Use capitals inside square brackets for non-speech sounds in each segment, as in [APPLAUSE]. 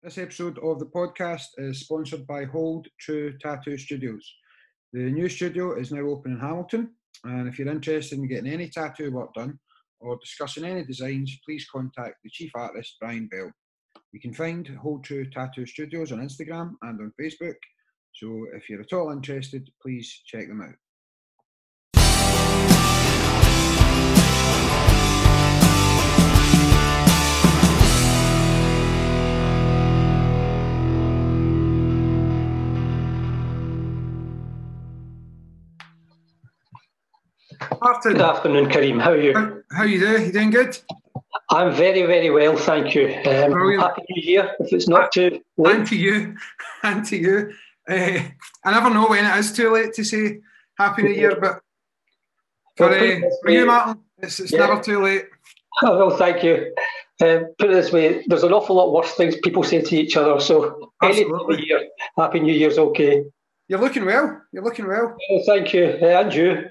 This episode of the podcast is sponsored by Hold True Tattoo Studios. The new studio is now open in Hamilton, and if you're interested in getting any tattoo work done or discussing any designs, please contact the chief artist, Brian Bell. You can find Hold True Tattoo Studios on Instagram and on Facebook, so if you're at all interested, please check them out. Martin, Good afternoon, Kareem. How are you? how, how you doing? You doing good? I'm very, very well, thank you. Um, happy New Year, if it's not too And late. to you, and to you. [LAUGHS] Uh, I never know when it is too late to say Happy New Year, but for, uh, for you, Martin, it's, it's Yeah. never too late. Oh, well, thank you. Um, put it this way, there's an awful lot worse things people say to each other, so Absolutely. year, Happy New Year's okay. You're looking well. You're looking well. Well, thank you, uh, and you.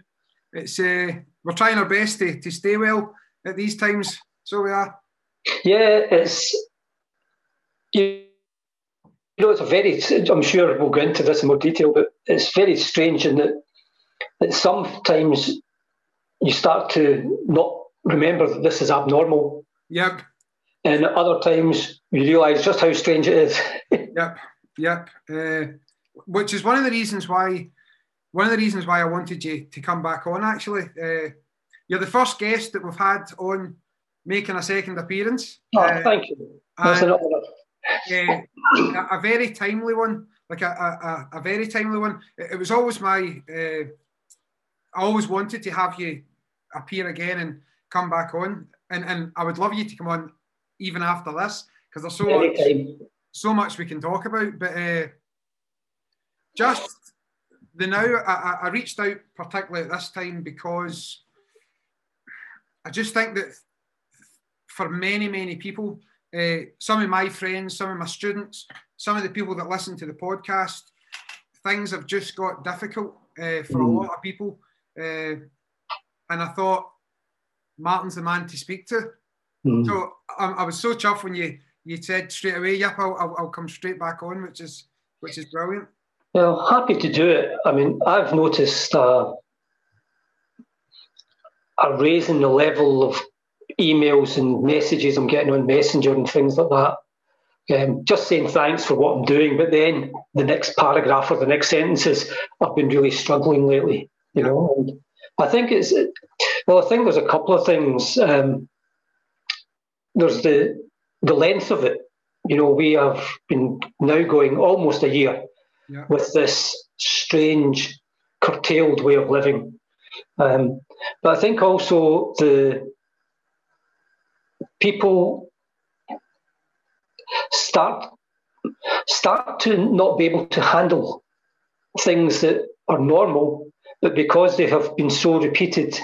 It's uh, we're trying our best to, to stay well at these times. So we are. Yeah, it's you, know it's a very. I'm sure we'll go into this in more detail, but it's very strange in that that sometimes you start to not remember that this is abnormal, Yep, and at other times you realise just how strange it is. [LAUGHS] yep, yep. Uh, which is one of the reasons why one of the reasons why I wanted you to come back on. Actually, uh, you're the first guest that we've had on making a second appearance. Oh, Uh, thank you. That's and- uh, a, a very timely one, like a, a, a- a very timely one. It, it was always my, uh, I always wanted to have you appear again and come back on, and and I would love you to come on even after this because there's so much, so much we can talk about. But uh, just the now, I, I- reached out particularly at this time because I just think that for many, many people, uh, some of my friends, some of my students, some of the people that listen to the podcast, things have just got difficult uh, for a Mm. lot of people. Uh, and I thought Martin's the man to speak to. Mm. So I, I was so chuffed when you you said straight away, "Yep, I'll, I'll, I'll come straight back on," which is which is brilliant. Well, happy to do it. I mean, I've noticed uh, a raise in the level of emails and messages I'm getting on Messenger and things like that. Um, just saying thanks for what I'm doing, but then the next paragraph or the next sentence is, I've been really struggling lately, you know. And I think it's, well, I think there's a couple of things. Um, there's the the length of it. You know, we have been now going almost a year Yeah. with this strange, curtailed way of living. Um, but I think also the people start start to not be able to handle things that are normal, but because they have been so repeated,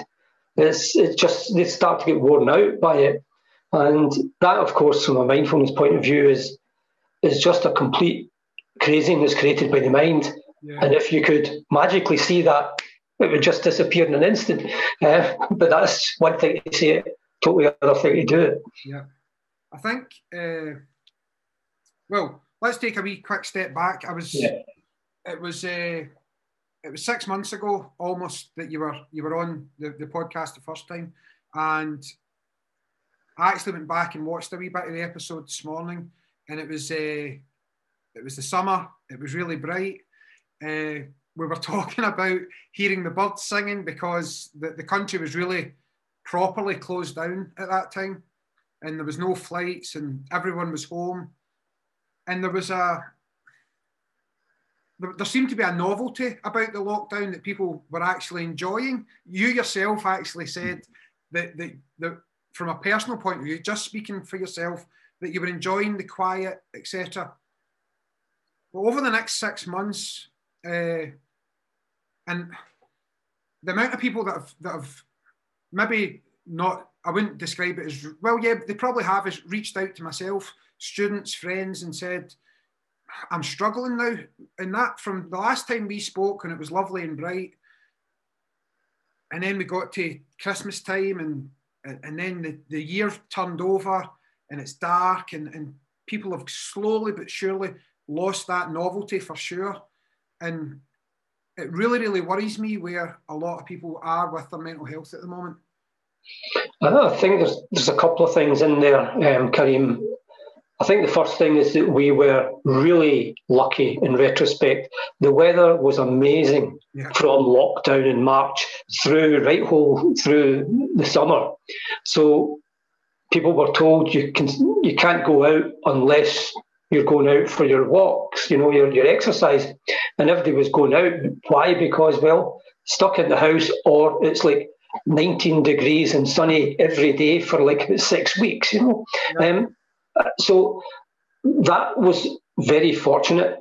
it's, it just they start to get worn out by it. And that, of course, from a mindfulness point of view, is is just a complete craziness created by the mind. Yeah. And if you could magically see that, it would just disappear in an instant. Uh, but that's one thing to say it, totally other thing to do it. Yeah, I think. Uh, well, let's take a wee quick step back. I was. Yeah. It was. Uh, it was six months ago, almost that you were you were on the, the podcast the first time, and I actually went back and watched a wee bit of the episode this morning, and it was. Uh, it was the summer. It was really bright. Uh, we were [LAUGHS] talking about hearing the birds singing because the, the country was really properly closed down at that time and there was no flights and everyone was home and there was a there, there seemed to be a novelty about the lockdown that people were actually enjoying you yourself actually said that, that, that from a personal point of view just speaking for yourself that you were enjoying the quiet etc well over the next six months uh, and the amount of people that have, that have maybe not I wouldn't describe it as well. Yeah, they probably have is reached out to myself, students, friends, and said, "I'm struggling now." And that from the last time we spoke, and it was lovely and bright, and then we got to Christmas time, and and then the, the year turned over, and it's dark, and and people have slowly but surely lost that novelty for sure. And it really, really worries me where a lot of people are with their mental health at the moment. I think there's there's a couple of things in there, um, Kareem. I think the first thing is that we were really lucky in retrospect. The weather was amazing yeah. from lockdown in March through right whole through the summer. So people were told you can you can't go out unless you're going out for your walks, you know, your, your exercise. And everybody was going out. Why? Because, well, stuck in the house or it's like 19 degrees and sunny every day for like six weeks, you know. Yeah. Um, so that was very fortunate.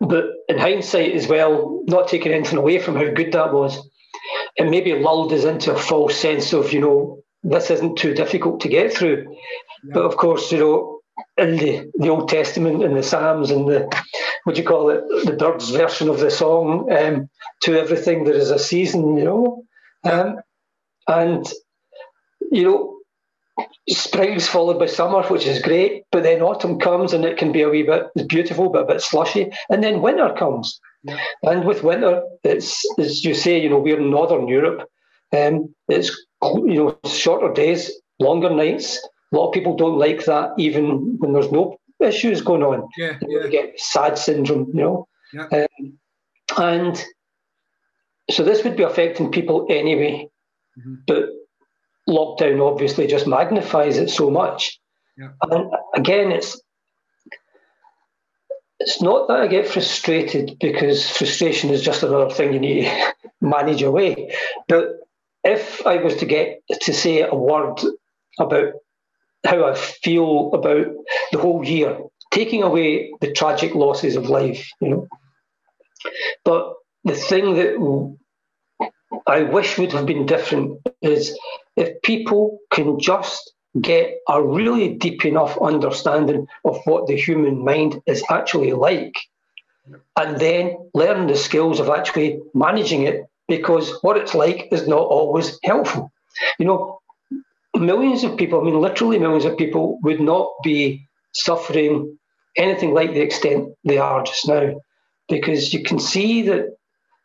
But in hindsight, as well, not taking anything away from how good that was, it maybe lulled us into a false sense of, you know, this isn't too difficult to get through. Yeah. But of course, you know, in the, the Old Testament and the Psalms and the what do you call it, the Byrds version of the song, um, to everything there is a season, you know. Um, and you know, spring's followed by summer, which is great, but then autumn comes and it can be a wee bit beautiful, but a bit slushy, and then winter comes. Yeah. And with winter, it's as you say, you know, we're in northern Europe. Um, it's you know shorter days, longer nights. A lot of people don't like that, even when there's no issues going on. Yeah, yeah. They get SAD syndrome, you know. Yeah. Um, and so this would be affecting people anyway, mm-hmm. but lockdown obviously just magnifies it so much. Yeah. And again, it's it's not that I get frustrated because frustration is just another thing you need to [LAUGHS] manage away. But if I was to get to say a word about how I feel about the whole year, taking away the tragic losses of life, you know. But the thing that I wish would have been different is if people can just get a really deep enough understanding of what the human mind is actually like, and then learn the skills of actually managing it, because what it's like is not always helpful. You know, millions of people, I mean, literally millions of people, would not be suffering anything like the extent they are just now, because you can see that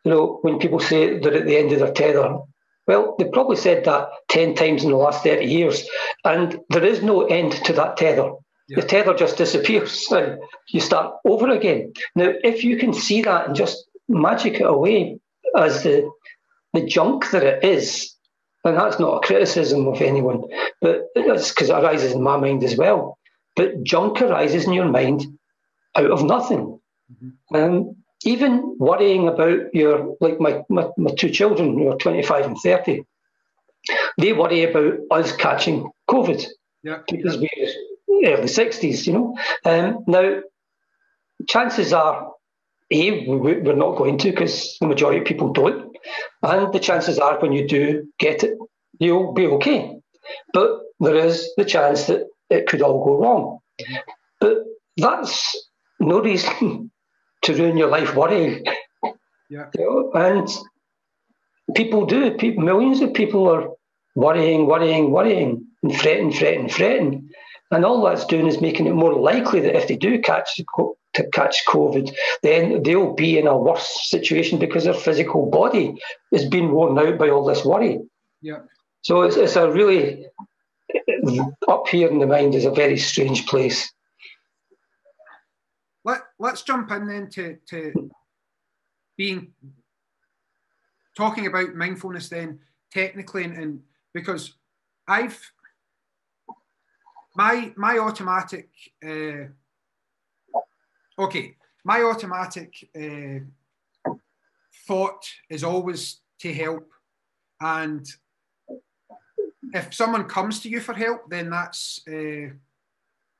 you know, when people say they're at the end of their tether, well, they probably said that 10 times in the last 30 years, and there is no end to that tether. Yeah. The tether just disappears [LAUGHS] and you start over again. Now, if you can see that and just magic it away as the, the junk that it is, and that's not a criticism of anyone, but it's because it arises in my mind as well. But junk arises in your mind out of nothing. Mm-hmm. Um, even worrying about your, like my, my, my two children who are 25 and 30, they worry about us catching COVID yeah. because we're early 60s, you know. Um, now, chances are, A, we're not going to because the majority of people don't. And the chances are when you do get it, you'll be okay. But there is the chance that it could all go wrong. But that's no reason [LAUGHS] to ruin your life worrying. Yeah. You know? And people do. People, millions of people are worrying, worrying, worrying, and fretting, fretting, fretting. And all that's doing is making it more likely that if they do catch to catch COVID, then they'll be in a worse situation because their physical body is being worn out by all this worry. Yeah. So it's, it's a really up here in the mind is a very strange place let, let's jump in then to, to being talking about mindfulness then technically and, and because I've my my automatic uh, okay my automatic uh, thought is always to help and if someone comes to you for help then that's uh,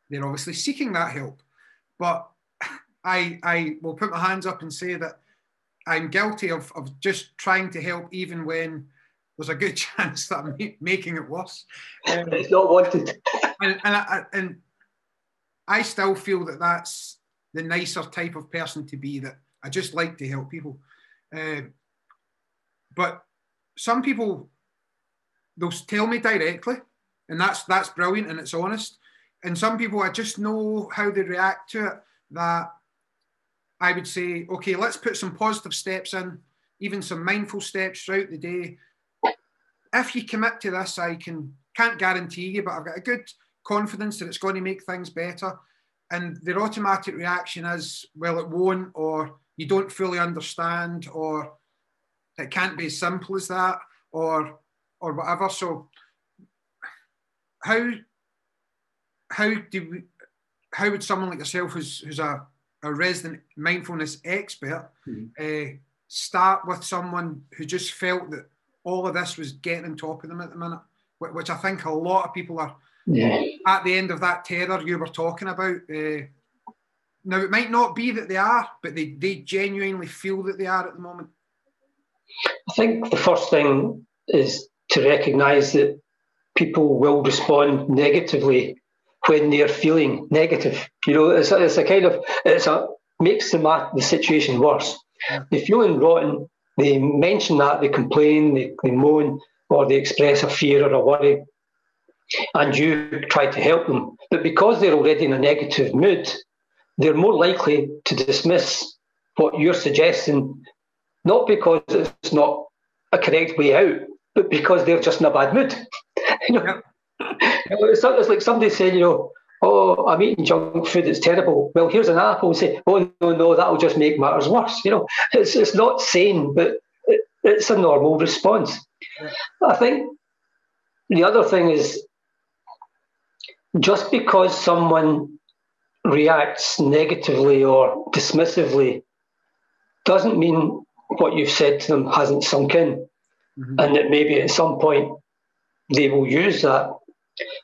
they're obviously seeking that help but [LAUGHS] I, I will put my hands up and say that I'm guilty of, of just trying to help even when there's a good [LAUGHS] chance that I'm making it worse. Um, it's not wanted. And, and, I, and I still feel that that's the nicer type of person to be, that I just like to help people. Uh, but some people, they'll tell me directly, and that's that's brilliant and it's honest. and some people, I just know how they react to it. That I would say, okay, let's put some positive steps in, even some mindful steps throughout the day. If you commit to this, I can can't guarantee you, but I've got a good confidence that it's going to make things better. And their automatic reaction is, well, it won't, or you don't fully understand, or it can't be as simple as that, or or whatever. So how how do we, how would someone like yourself, who's who's a, a resident mindfulness expert, mm-hmm. uh, start with someone who just felt that all of this was getting on top of them at the minute, which I think a lot of people are yeah. at the end of that tether you were talking about. Uh, now it might not be that they are, but they, they genuinely feel that they are at the moment. I think the first thing is to recognise that people will respond negatively when they're feeling negative. You know, it's a, it's a kind of it's a makes the the situation worse. Yeah. They're feeling rotten. They mention that they complain, they, they moan, or they express a fear or a worry, and you try to help them. But because they're already in a negative mood, they're more likely to dismiss what you're suggesting, not because it's not a correct way out, but because they're just in a bad mood. [LAUGHS] you know, it's, it's like somebody saying, you know, oh, I'm eating junk food, it's terrible. Well, here's an apple. Say, oh, no, no, that'll just make matters worse. You know, it's, it's not sane, but it, it's a normal response. I think the other thing is just because someone reacts negatively or dismissively doesn't mean what you've said to them hasn't sunk in. Mm-hmm. And that maybe at some point they will use that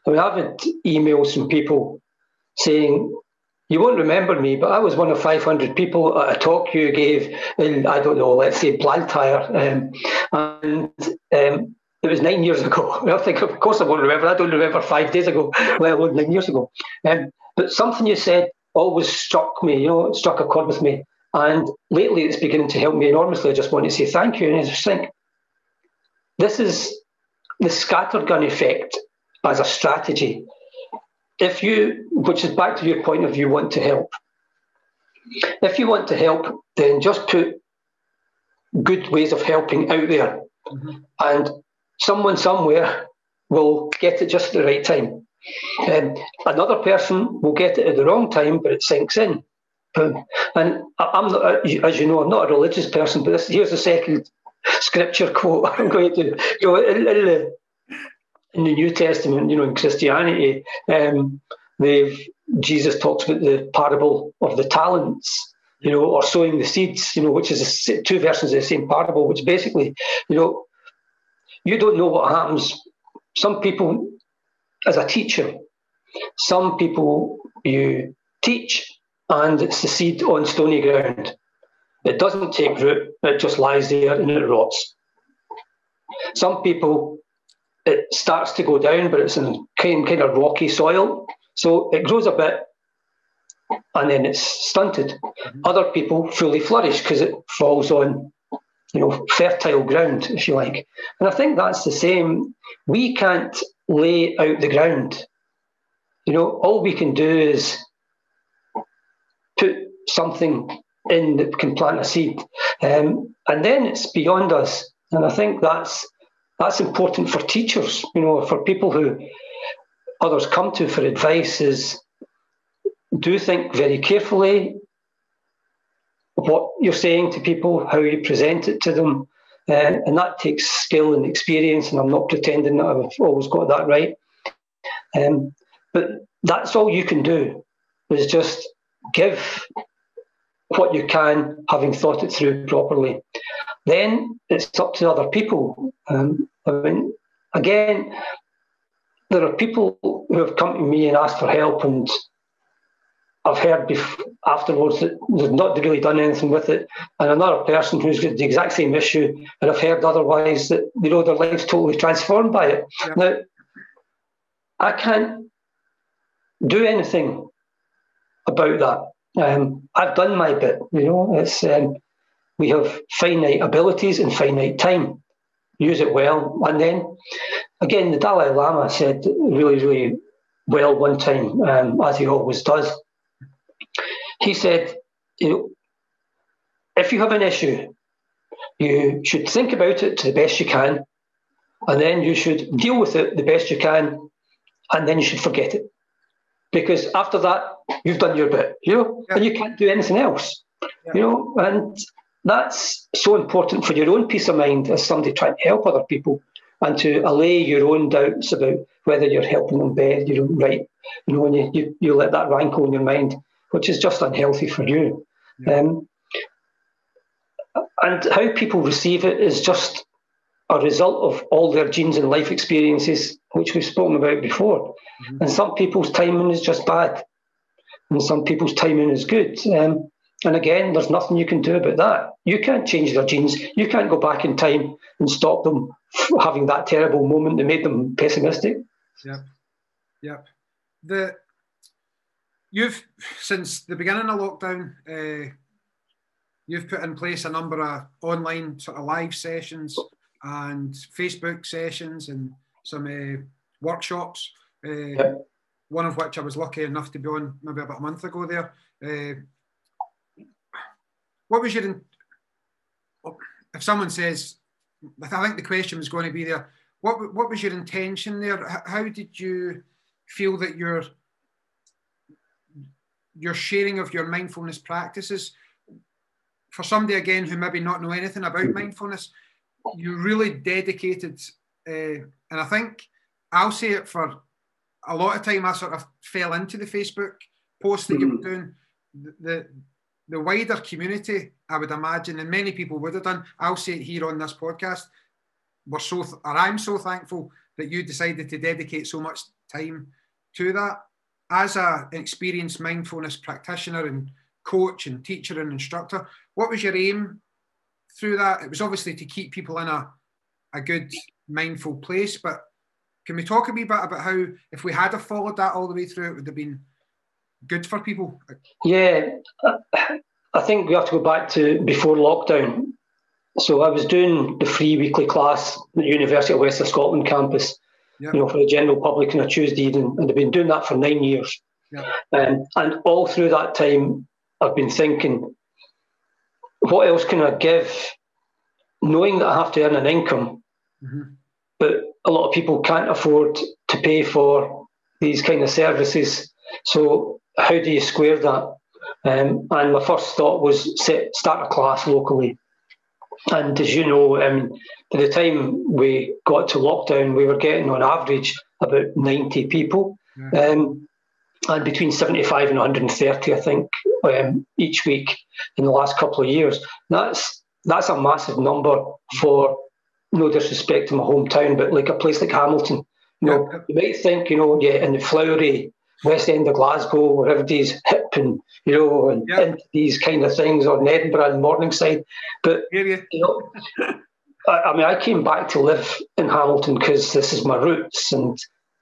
I mean, I've had emails from people saying, you won't remember me, but I was one of 500 people at a talk you gave in, I don't know, let's say Blantyre. Um, and um, it was nine years ago. [LAUGHS] I think, of course, I won't remember. I don't remember five days ago, [LAUGHS] well, nine years ago. Um, but something you said always struck me, you know, struck a chord with me. And lately it's beginning to help me enormously. I just want to say thank you. And I just think this is the scattergun effect as a strategy. If you, which is back to your point of you want to help, if you want to help, then just put good ways of helping out there, mm-hmm. and someone somewhere will get it just at the right time. Um, another person will get it at the wrong time, but it sinks in. Um, and I'm not, as you know, I'm not a religious person, but this, here's the second scripture quote [LAUGHS] I'm going to. You know, in, in the, in the New Testament, you know, in Christianity, um, they've Jesus talks about the parable of the talents, you know, or sowing the seeds, you know, which is two versions of the same parable, which basically, you know, you don't know what happens. Some people, as a teacher, some people you teach and it's the seed on stony ground. It doesn't take root, it just lies there and it rots. Some people it starts to go down, but it's in kind, kind of rocky soil. So it grows a bit and then it's stunted. Mm-hmm. Other people fully flourish because it falls on, you know, fertile ground, if you like. And I think that's the same. We can't lay out the ground. You know, all we can do is put something in that can plant a seed. Um, and then it's beyond us. And I think that's that's important for teachers, you know, for people who others come to for advice is do think very carefully what you're saying to people, how you present it to them. Uh, and that takes skill and experience, and I'm not pretending that I've always got that right. Um, but that's all you can do is just give what you can, having thought it through properly. Then it's up to other people. Um, I mean, again, there are people who have come to me and asked for help, and I've heard bef- afterwards that they've not really done anything with it, and another person who's got the exact same issue, and I've heard otherwise that you know their life's totally transformed by it. Yep. Now, I can't do anything about that. Um, I've done my bit. You know, it's um, we have finite abilities and finite time. Use it well. And then, again, the Dalai Lama said really, really well one time, um, as he always does. He said, you know, if you have an issue, you should think about it to the best you can, and then you should deal with it the best you can, and then you should forget it. Because after that, you've done your bit, you know, yeah. and you can't do anything else, yeah. you know, and that's so important for your own peace of mind as somebody trying to help other people and to allay your own doubts about whether you're helping them best, you know, right, you know, when you, you, you let that rankle in your mind, which is just unhealthy for you. Yeah. Um, and how people receive it is just a result of all their genes and life experiences, which we've spoken about before. Mm-hmm. And some people's timing is just bad, and some people's timing is good. Um, and again, there's nothing you can do about that. You can't change their genes. You can't go back in time and stop them having that terrible moment that made them pessimistic. Yep. Yep. The you've since the beginning of lockdown, uh, you've put in place a number of online sort of live sessions and Facebook sessions and some uh, workshops. Uh, yep. One of which I was lucky enough to be on maybe about a month ago. There. Uh, what was your if someone says I think the question was going to be there what what was your intention there how did you feel that your your sharing of your mindfulness practices for somebody again who maybe not know anything about mindfulness you really dedicated uh, and I think I'll say it for a lot of time I sort of fell into the Facebook post that you were doing the, the the wider community, I would imagine, and many people would have done. I'll say it here on this podcast. We're so, th- or I'm so thankful that you decided to dedicate so much time to that. As a, an experienced mindfulness practitioner and coach and teacher and instructor, what was your aim through that? It was obviously to keep people in a, a good mindful place, but can we talk a wee bit about how, if we had have followed that all the way through, it would have been good for people? Yeah, I think we have to go back to before lockdown. So I was doing the free weekly class at the University of West of Scotland campus, yep. you know, for the general public on a Tuesday evening, and I've been doing that for nine years. Yep. Um, and all through that time, I've been thinking, what else can I give? Knowing that I have to earn an income, mm-hmm. but a lot of people can't afford to pay for these kind of services. So how do you square that? Um, and my first thought was set, start a class locally. And as you know, um, by the time we got to lockdown, we were getting on average about 90 people, yeah. um, and between 75 and 130, I think, um, each week in the last couple of years. That's that's a massive number for no disrespect to my hometown, but like a place like Hamilton. You know, yeah. you might think, you know, yeah, in the flowery West End of Glasgow, where everybody's hip and you know, and into these kind of things, or in Edinburgh and Morningside. But you know, [LAUGHS] I, I, mean, I came back to live in Hamilton because this is my roots and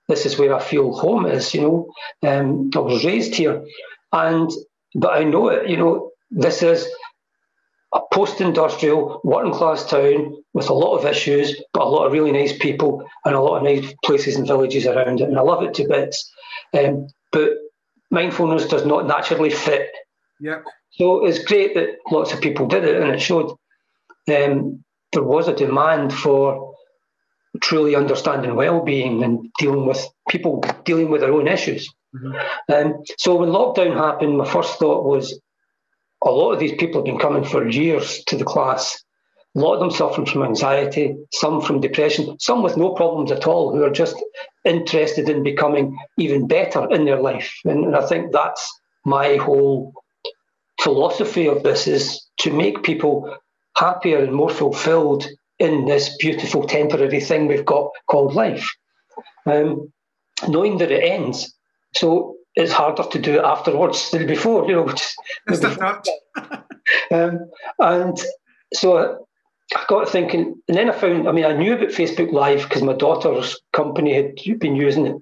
this is where I feel home is. You know, um, I was raised here, and but I know it. You know, this is a post-industrial, working-class town with a lot of issues, but a lot of really nice people and a lot of nice places and villages around it, and I love it to bits. Um, but mindfulness does not naturally fit. Yep. So it's great that lots of people did it, and it showed um, there was a demand for truly understanding well-being and dealing with people dealing with their own issues. Mm-hmm. Um, so when lockdown happened, my first thought was a lot of these people have been coming for years to the class. A lot of them suffering from anxiety, some from depression, some with no problems at all, who are just interested in becoming even better in their life. And, and I think that's my whole philosophy of this is to make people happier and more fulfilled in this beautiful temporary thing we've got called life. Um, knowing that it ends. So it's harder to do it afterwards than before, you know. [LAUGHS] before. [LAUGHS] um, and so I got thinking, and then I found, I mean, I knew about Facebook Live because my daughter's company had been using it,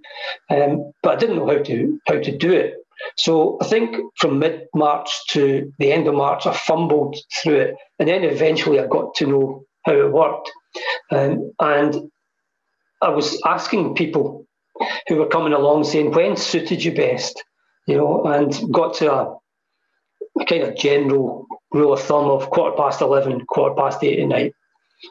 um, but I didn't know how to how to do it. So I think from mid March to the end of March, I fumbled through it, and then eventually I got to know how it worked. Um, and I was asking people who were coming along saying when suited you best, you know, and got to a, a kind of general rule of thumb of quarter past 11, quarter past eight at night.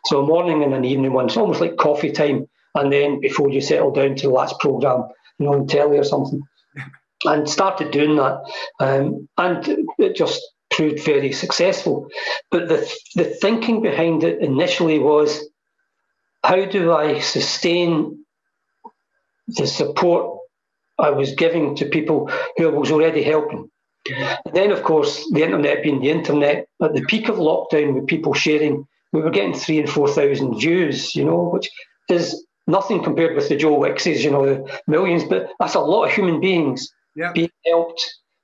So a morning and an evening one, it's almost like coffee time, and then before you settle down to the last program, you know, on telly or something. And started doing that, um, and it just proved very successful. But the the thinking behind it initially was, how do I sustain the support I was giving to people who I was already helping? And then, of course, the internet being the internet, at the peak of lockdown, with people sharing, we were getting three and four thousand views, you know, which is nothing compared with the Joe Wickses, you know, the millions, but that's a lot of human beings Yeah. being helped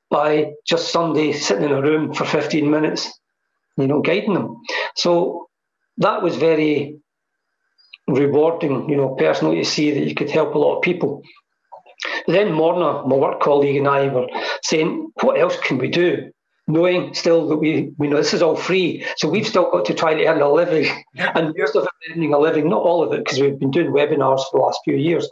by just somebody sitting in a room for 15 minutes, you know, guiding them. So that was very rewarding, you know, personally to see that you could help a lot of people. Then Morna, my work colleague, and I were saying, what else can we do? Knowing still that we, we know this is all free, so we've still got to try to earn a living, and most of it earning a living, not all of it, because we've been doing webinars for the last few years,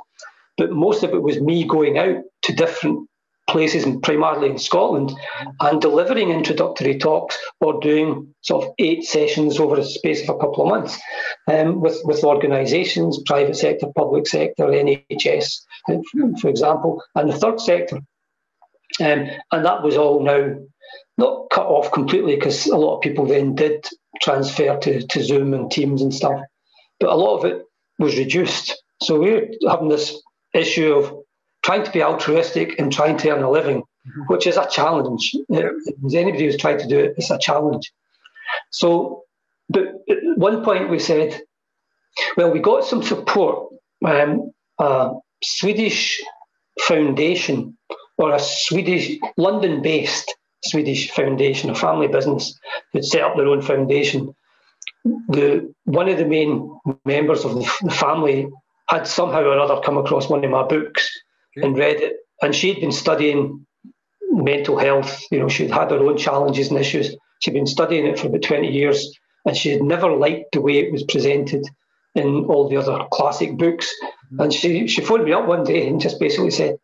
but most of it was me going out to different places, primarily in Scotland, and delivering introductory talks or doing sort of eight sessions over a space of a couple of months um, with, with organisations, private sector, public sector, NHS, uh, for example, and the third sector. Um, and that was all now not cut off completely because a lot of people then did transfer to, to Zoom and Teams and stuff, but a lot of it was reduced. So we're having this issue of trying to be altruistic and trying to earn a living, Mhm. which is a challenge. Uh, As anybody who's tried to do it, it's a challenge. So, but at one point we said, well, we got some support. Um, a Swedish foundation or a Swedish, London based Swedish foundation, a family business, had set up their own foundation. The, one of the main members of the, the family had somehow or other come across one of my books and read it. And she'd been studying mental health. You know, she'd had her own challenges and issues. She'd been studying it for about 20 years and she had never liked the way it was presented in all the other classic books. Mm-hmm. And she, she phoned me up one day and just basically said,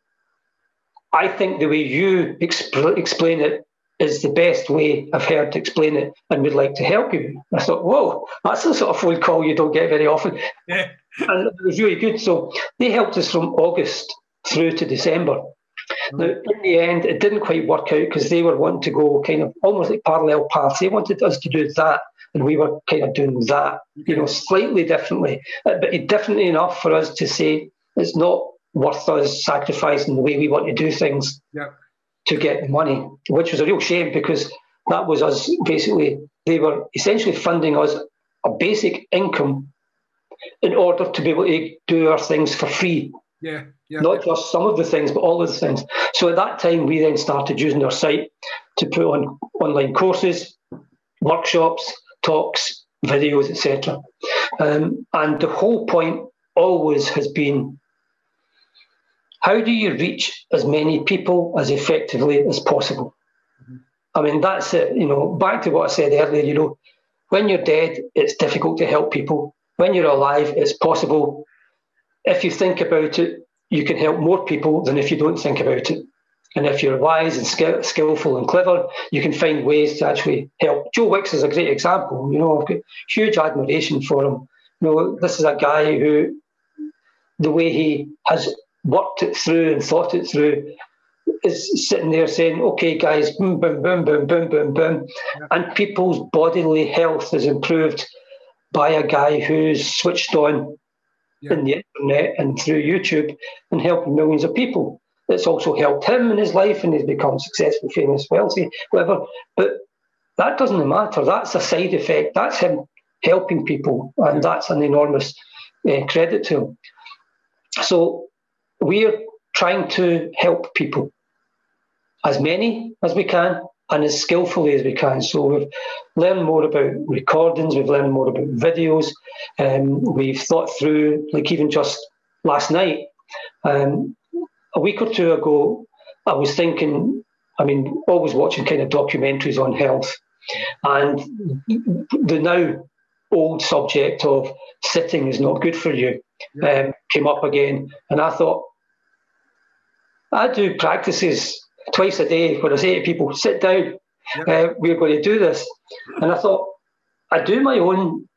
I think the way you expl- explain it is the best way I've heard to explain it and would like to help you. I thought, whoa, that's the sort of phone call you don't get very often. Yeah. [LAUGHS] And it was really good. So they helped us from August through to December. Now, in the end, it didn't quite work out because they were wanting to go kind of almost like parallel paths. They wanted us to do that, and we were kind of doing that, you know, slightly differently, uh, but differently enough for us to say it's not worth us sacrificing the way we want to do things Yeah. to get money, which was a real shame because that was us basically, they were essentially funding us a basic income in order to be able to do our things for free Yeah. Not just some of the things, but all of the things. So at that time, we then started using our site to put on online courses, workshops, talks, videos, etc. Um, and the whole point always has been how do you reach as many people as effectively as possible? I mean, that's it. You know, back to what I said earlier. You know, when you're dead, it's difficult to help people. When you're alive, it's possible. If you think about it, you can help more people than if you don't think about it. And if you're wise and skill, skillful and clever, you can find ways to actually help. Joe Wicks is a great example. You know, I've got huge admiration for him. You know, this is a guy who, the way he has worked it through and thought it through, is sitting there saying, "Okay, guys, boom, boom, boom, boom, boom, boom, boom," and people's bodily health is improved by a guy who's switched on Yeah. in the internet and through YouTube and helping millions of people. It's also helped him in his life and he's become successful, famous, wealthy, whatever. But that doesn't matter. That's a side effect. That's him helping people, and that's an enormous uh, credit to him. So we're trying to help people, as many as we can and as skillfully as we can. So we've learned more about recordings, we've learned more about videos, um, we've thought through, like even just last night, um, a week or two ago, I was thinking, I mean, always watching kind of documentaries on health, and the now old subject of sitting is not good for you um, came up again, and I thought, I do practices twice a day where I say to people, sit down, uh, we're going to do this. And I thought, I do my own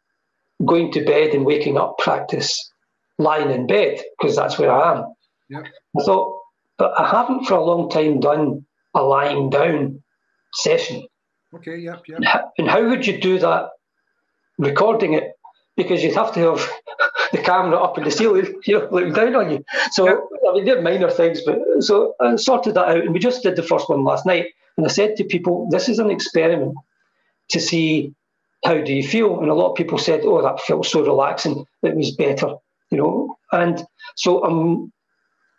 going to bed and waking up practice lying in bed because that's where I am. Yep. I thought, but I haven't for a long time done a lying down session. Okay, yep, yep. And how would you do that recording it? Because you'd have to have the camera up in the ceiling, [LAUGHS] you know, looking down on you. So, yep. I mean, they're minor things, but so I sorted that out. And we just did the first one last night. And I said to people, this is an experiment to see how do you feel? And a lot of people said, oh, that felt so relaxing. It was better, you know. And so I'm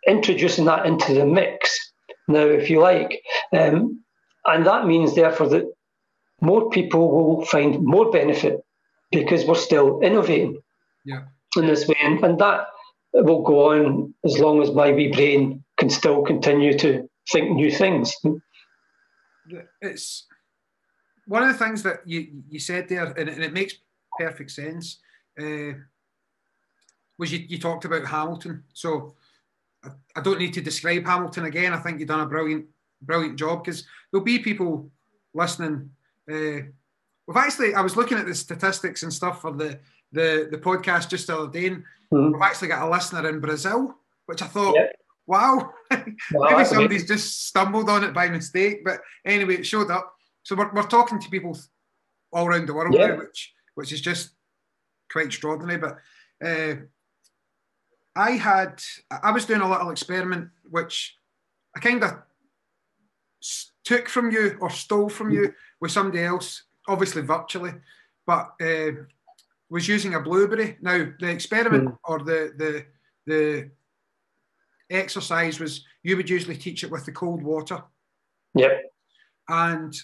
introducing that into the mix now, if you like. Um, and that means, therefore, that more people will find more benefit because we're still innovating yeah. in this way. And, and that will go on as long as my wee brain can still continue to think new things. It's one of the things that you, you said there, and, and it makes perfect sense, uh, was you, you talked about Hamilton. So I, I don't need to describe Hamilton again. I think you've done a brilliant, brilliant job because there'll be people listening. Uh, we've actually, I was looking at the statistics and stuff for the the, the podcast just the other day, and mm-hmm. we've actually got a listener in Brazil, which I thought, yep. wow, [LAUGHS] wow maybe somebody's amazing. just stumbled on it by mistake. But anyway, it showed up. So we're, we're talking to people all around the world yeah. now, which which is just quite extraordinary. But uh, I had I was doing a little experiment which I kind of took from you or stole from you with somebody else, obviously virtually, but uh, was using a blueberry. Now the experiment mm. or the the the exercise was you would usually teach it with the cold water. Yep. And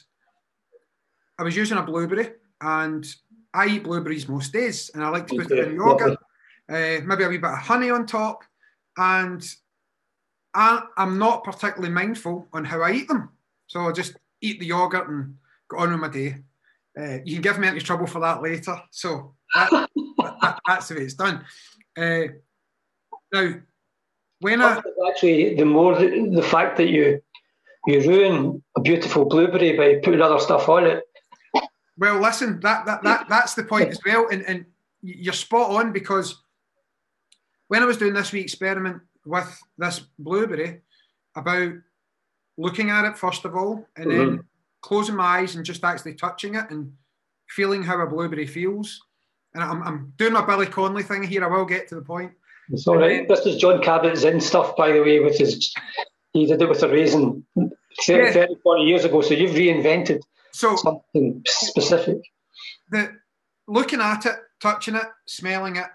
I was using a blueberry, and I eat blueberries most days, and I like to put it in yogurt, uh, maybe a wee bit of honey on top, and I, am not particularly mindful on how I eat them. So I just eat the yogurt and go on with my day. Uh, you can give me any trouble for that later. So that, that, that's the way it's done. Uh, now, when I actually the more the, the fact that you you ruin a beautiful blueberry by putting other stuff on it well, listen, that, that, that that's the point as well, and, and you're spot on because when I was doing this wee experiment with this blueberry about looking at it first of all, and mm-hmm. then closing my eyes and just actually touching it and feeling how a blueberry feels. And I'm, I'm doing my Billy Connolly thing here. I will get to the point. It's all right. This is Jon Kabat-Zinn stuff, by the way, with his. He did it with a raisin 30, yeah. 30 40 years ago. So you've reinvented so something specific. The looking at it, touching it, smelling it,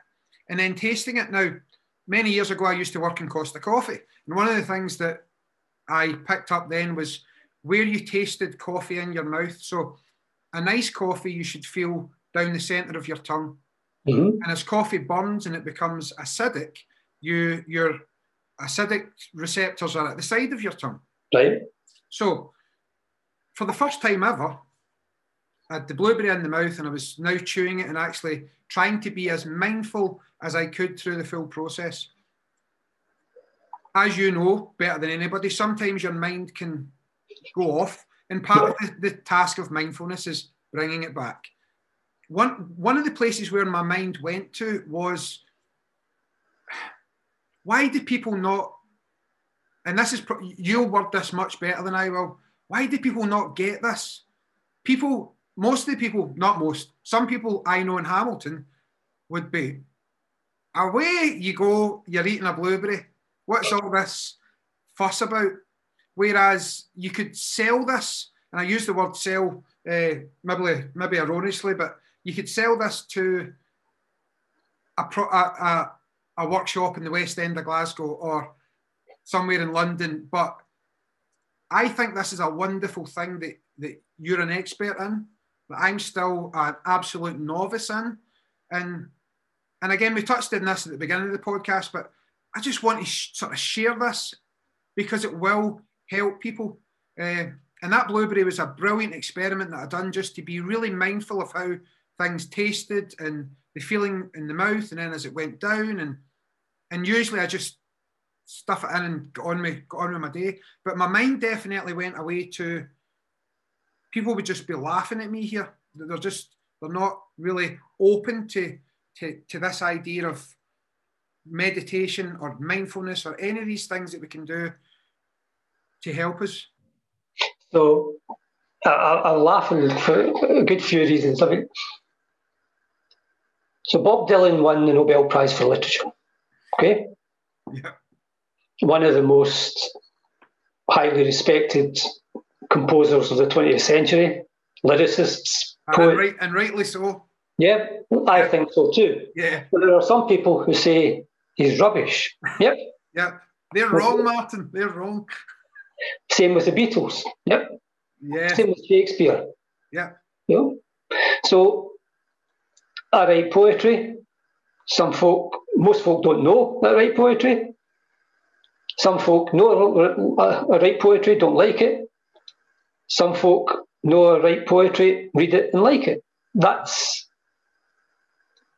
and then tasting it. Now, many years ago, I used to work in Costa Coffee, and one of the things that I picked up then was where you tasted coffee in your mouth. So, a nice coffee you should feel down the centre of your tongue, mm-hmm. and as coffee burns and it becomes acidic, you your acidic receptors are at the side of your tongue. Right. So for the first time ever, I had the blueberry in the mouth and I was now chewing it and actually trying to be as mindful as I could through the full process. As you know better than anybody, sometimes your mind can go off, and part of the, the task of mindfulness is bringing it back. One, one of the places where my mind went to was why do people not, and this is, you'll word this much better than I will why do people not get this? People, most of the people, not most, some people I know in Hamilton would be, away you go, you're eating a blueberry. What's all this fuss about? Whereas you could sell this, and I use the word sell uh, maybe, maybe erroneously, but you could sell this to a, pro, a, a, a workshop in the West End of Glasgow or somewhere in London, but I think this is a wonderful thing that, that you're an expert in, that I'm still an absolute novice in. And and again, we touched on this at the beginning of the podcast, but I just want to sh- sort of share this because it will help people. Uh, and that blueberry was a brilliant experiment that I'd done just to be really mindful of how things tasted and the feeling in the mouth, and then as it went down, and and usually I just stuff it in and got on me, got on with my day. But my mind definitely went away to people would just be laughing at me here. They're just they're not really open to to, to this idea of meditation or mindfulness or any of these things that we can do to help us. So I, I laugh for a good few reasons. I mean, so Bob Dylan won the Nobel Prize for Literature. Okay. Yeah. One of the most highly respected composers of the 20th century, lyricists, and, right, and rightly so. Yeah, I think so too. Yeah. But there are some people who say he's rubbish. [LAUGHS] Yep. yep. They're wrong, Martin. They're wrong. Same with the Beatles. Yep. Yeah. Same with Shakespeare. Yeah. You know? So I write poetry. Some folk, most folk don't know that I write poetry. Some folk know I write poetry, don't like it. Some folk know I write poetry, read it, and like it. That's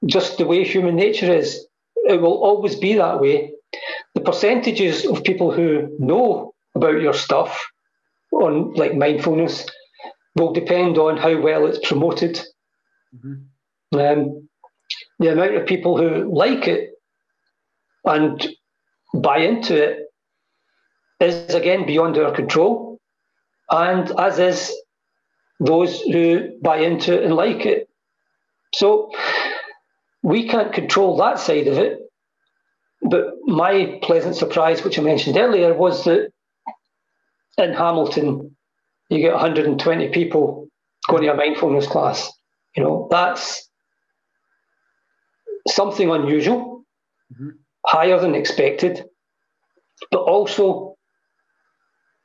just the way human nature is. It will always be that way. The percentages of people who know about your stuff on like mindfulness will depend on how well it's promoted. Mm-hmm. Um, the amount of people who like it and buy into it is again beyond our control, and as is those who buy into it and like it. So we can't control that side of it. But my pleasant surprise, which I mentioned earlier, was that in Hamilton, you get 120 people going to a mindfulness class. You know, that's something unusual, mm-hmm. higher than expected, but also,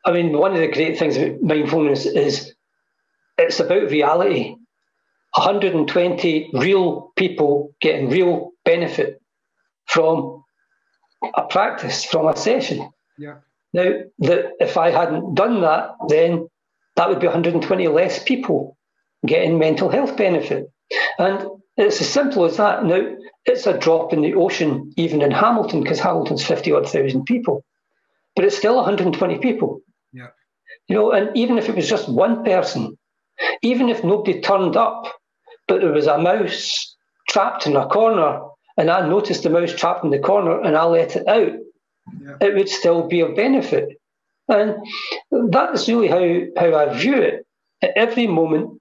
I mean, one of the great things about mindfulness is it's about reality. 120 real people getting real benefit from a practice, from a session. Yeah. Now, that if I hadn't done that, then that would be 120 less people getting mental health benefit. And it's as simple as that. Now, it's a drop in the ocean, even in Hamilton, because Hamilton's 50 odd thousand people, but it's still 120 people. Yeah. You know, and even if it was just one person, even if nobody turned up, but there was a mouse trapped in a corner, and I noticed the mouse trapped in the corner and I let it out, yeah. it would still be of benefit. And that's really how, how I view it. At every moment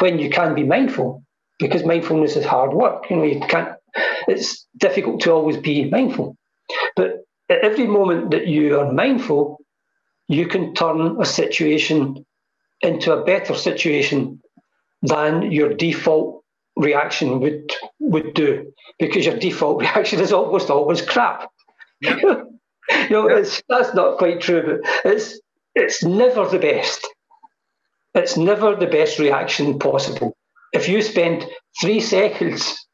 when you can be mindful, because mindfulness is hard work. You know, you can't it's difficult to always be mindful. But at every moment that you are mindful, you can turn a situation into a better situation than your default reaction would would do, because your default [LAUGHS] reaction is almost always crap. Yeah. [LAUGHS] you know, yeah. it's, that's not quite true, but it's it's never the best. It's never the best reaction possible. If you spend three seconds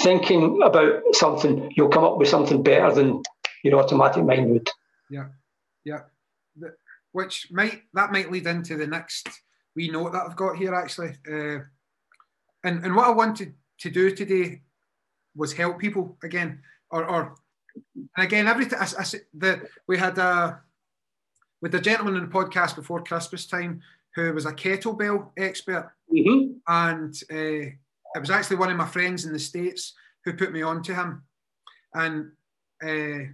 thinking about something, you'll come up with something better than your automatic mind would. Yeah, yeah. Which might that might lead into the next wee note that I've got here actually. Uh, and and what I wanted to do today was help people again, or or and again every time the we had a with a gentleman in the podcast before Christmas time who was a kettlebell expert, mm-hmm. and uh, it was actually one of my friends in the States who put me on to him. And uh,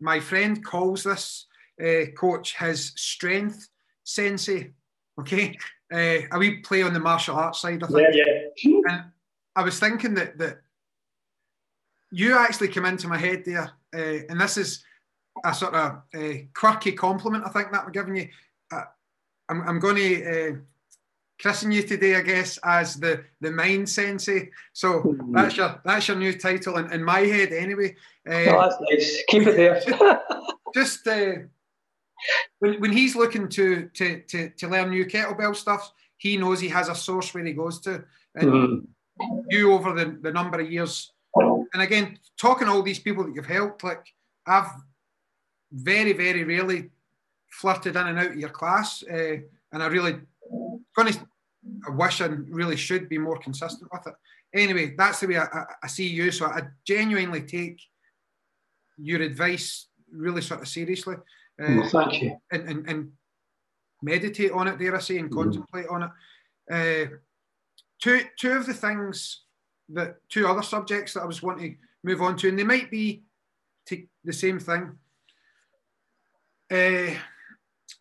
my friend calls this uh, coach his strength sensei. Okay. Uh, a wee play on the martial arts side, I think. Yeah, yeah. and I was thinking that that you actually come into my head there, uh, and this is a sort of uh, quirky compliment I think that we're giving you. Uh, I'm, I'm going to uh, christen you today, I guess, as the the mind sensei. So mm-hmm. that's your that's your new title in, in my head, anyway. Uh, oh, that's nice. Keep it there. [LAUGHS] just uh, when when he's looking to to to to learn new kettlebell stuff, he knows he has a source where he goes to, and mm-hmm. you over the the number of years. And again, talking to all these people that you've helped, like I've very, very rarely flirted in and out of your class, uh, and I really to, I wish I really should be more consistent with it. Anyway, that's the way I, I, I see you. So I genuinely take your advice really sort of seriously. Uh, thank you. And, and, and, meditate on it, dare I say, and mm. contemplate on it. Uh, two two of the things that two other subjects that I was wanting to move on to, and they might be the same thing. Uh,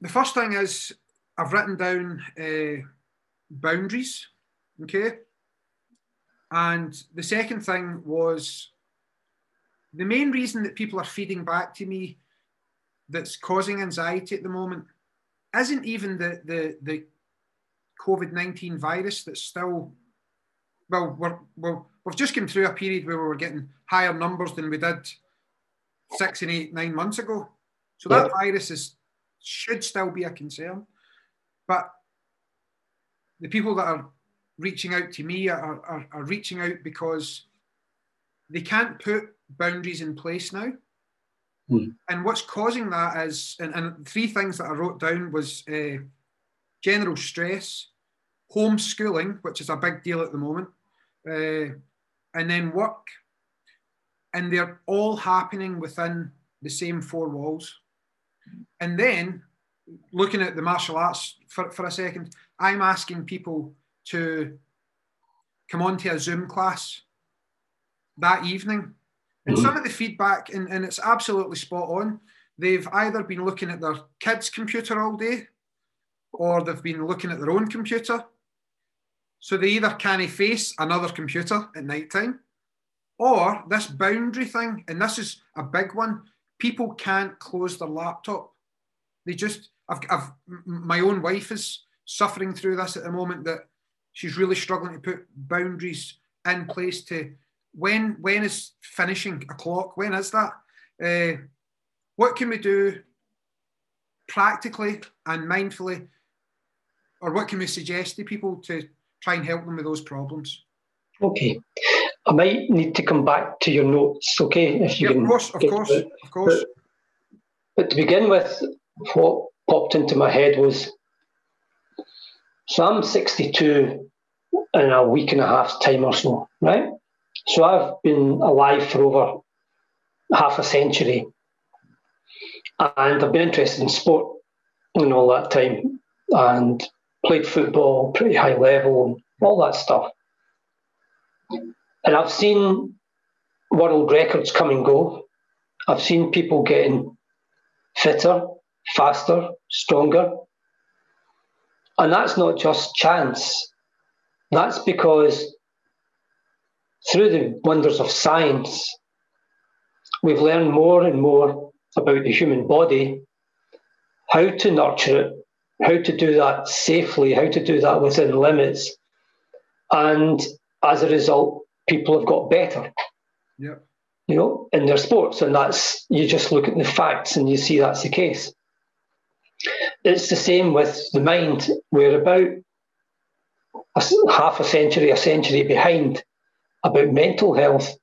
the first thing is I've written down uh, boundaries, okay, and the second thing was the main reason that people are feeding back to me that's causing anxiety at the moment isn't even the the the COVID nineteen virus that's still well we're, we're we've just come through a period where we were getting higher numbers than we did six and eight nine months ago. So that yeah. virus is should still be a concern, but the people that are reaching out to me are, are, are reaching out because they can't put boundaries in place now. Mm. And what's causing that is, and, and, three things that I wrote down was uh, general stress, homeschooling, which is a big deal at the moment, uh, and then work. And they're all happening within the same four walls. And then looking at the martial arts for, for a second, I'm asking people to come on to a Zoom class that evening. And mm-hmm. some of the feedback, and, and it's absolutely spot on, they've either been looking at their kids' computer all day or they've been looking at their own computer. So they either can't face another computer at night time or this boundary thing, and this is a big one. People can't close their laptop. They just, I've, I've my own wife is suffering through this at the moment that she's really struggling to put boundaries in place to when when is finishing a clock? When is that? Uh, what can we do practically and mindfully, or what can we suggest to people to try and help them with those problems? Okay, I might need to come back to your notes. Okay, if you yeah, can. Of course, of course, of course. But, but to begin with, what popped into my head was so I'm 62 in a week and a half's time or so, right? So I've been alive for over half a century. And I've been interested in sport in all that time and played football pretty high level and all that stuff. And I've seen world records come and go. I've seen people getting fitter, faster, stronger. And that's not just chance. That's because through the wonders of science, we've learned more and more about the human body, how to nurture it, how to do that safely, how to do that within limits. And as a result, people have got better. Yeah. You know, in their sports. And that's you just look at the facts and you see that's the case. It's the same with the mind. We're about a, half a century, a century behind about mental health.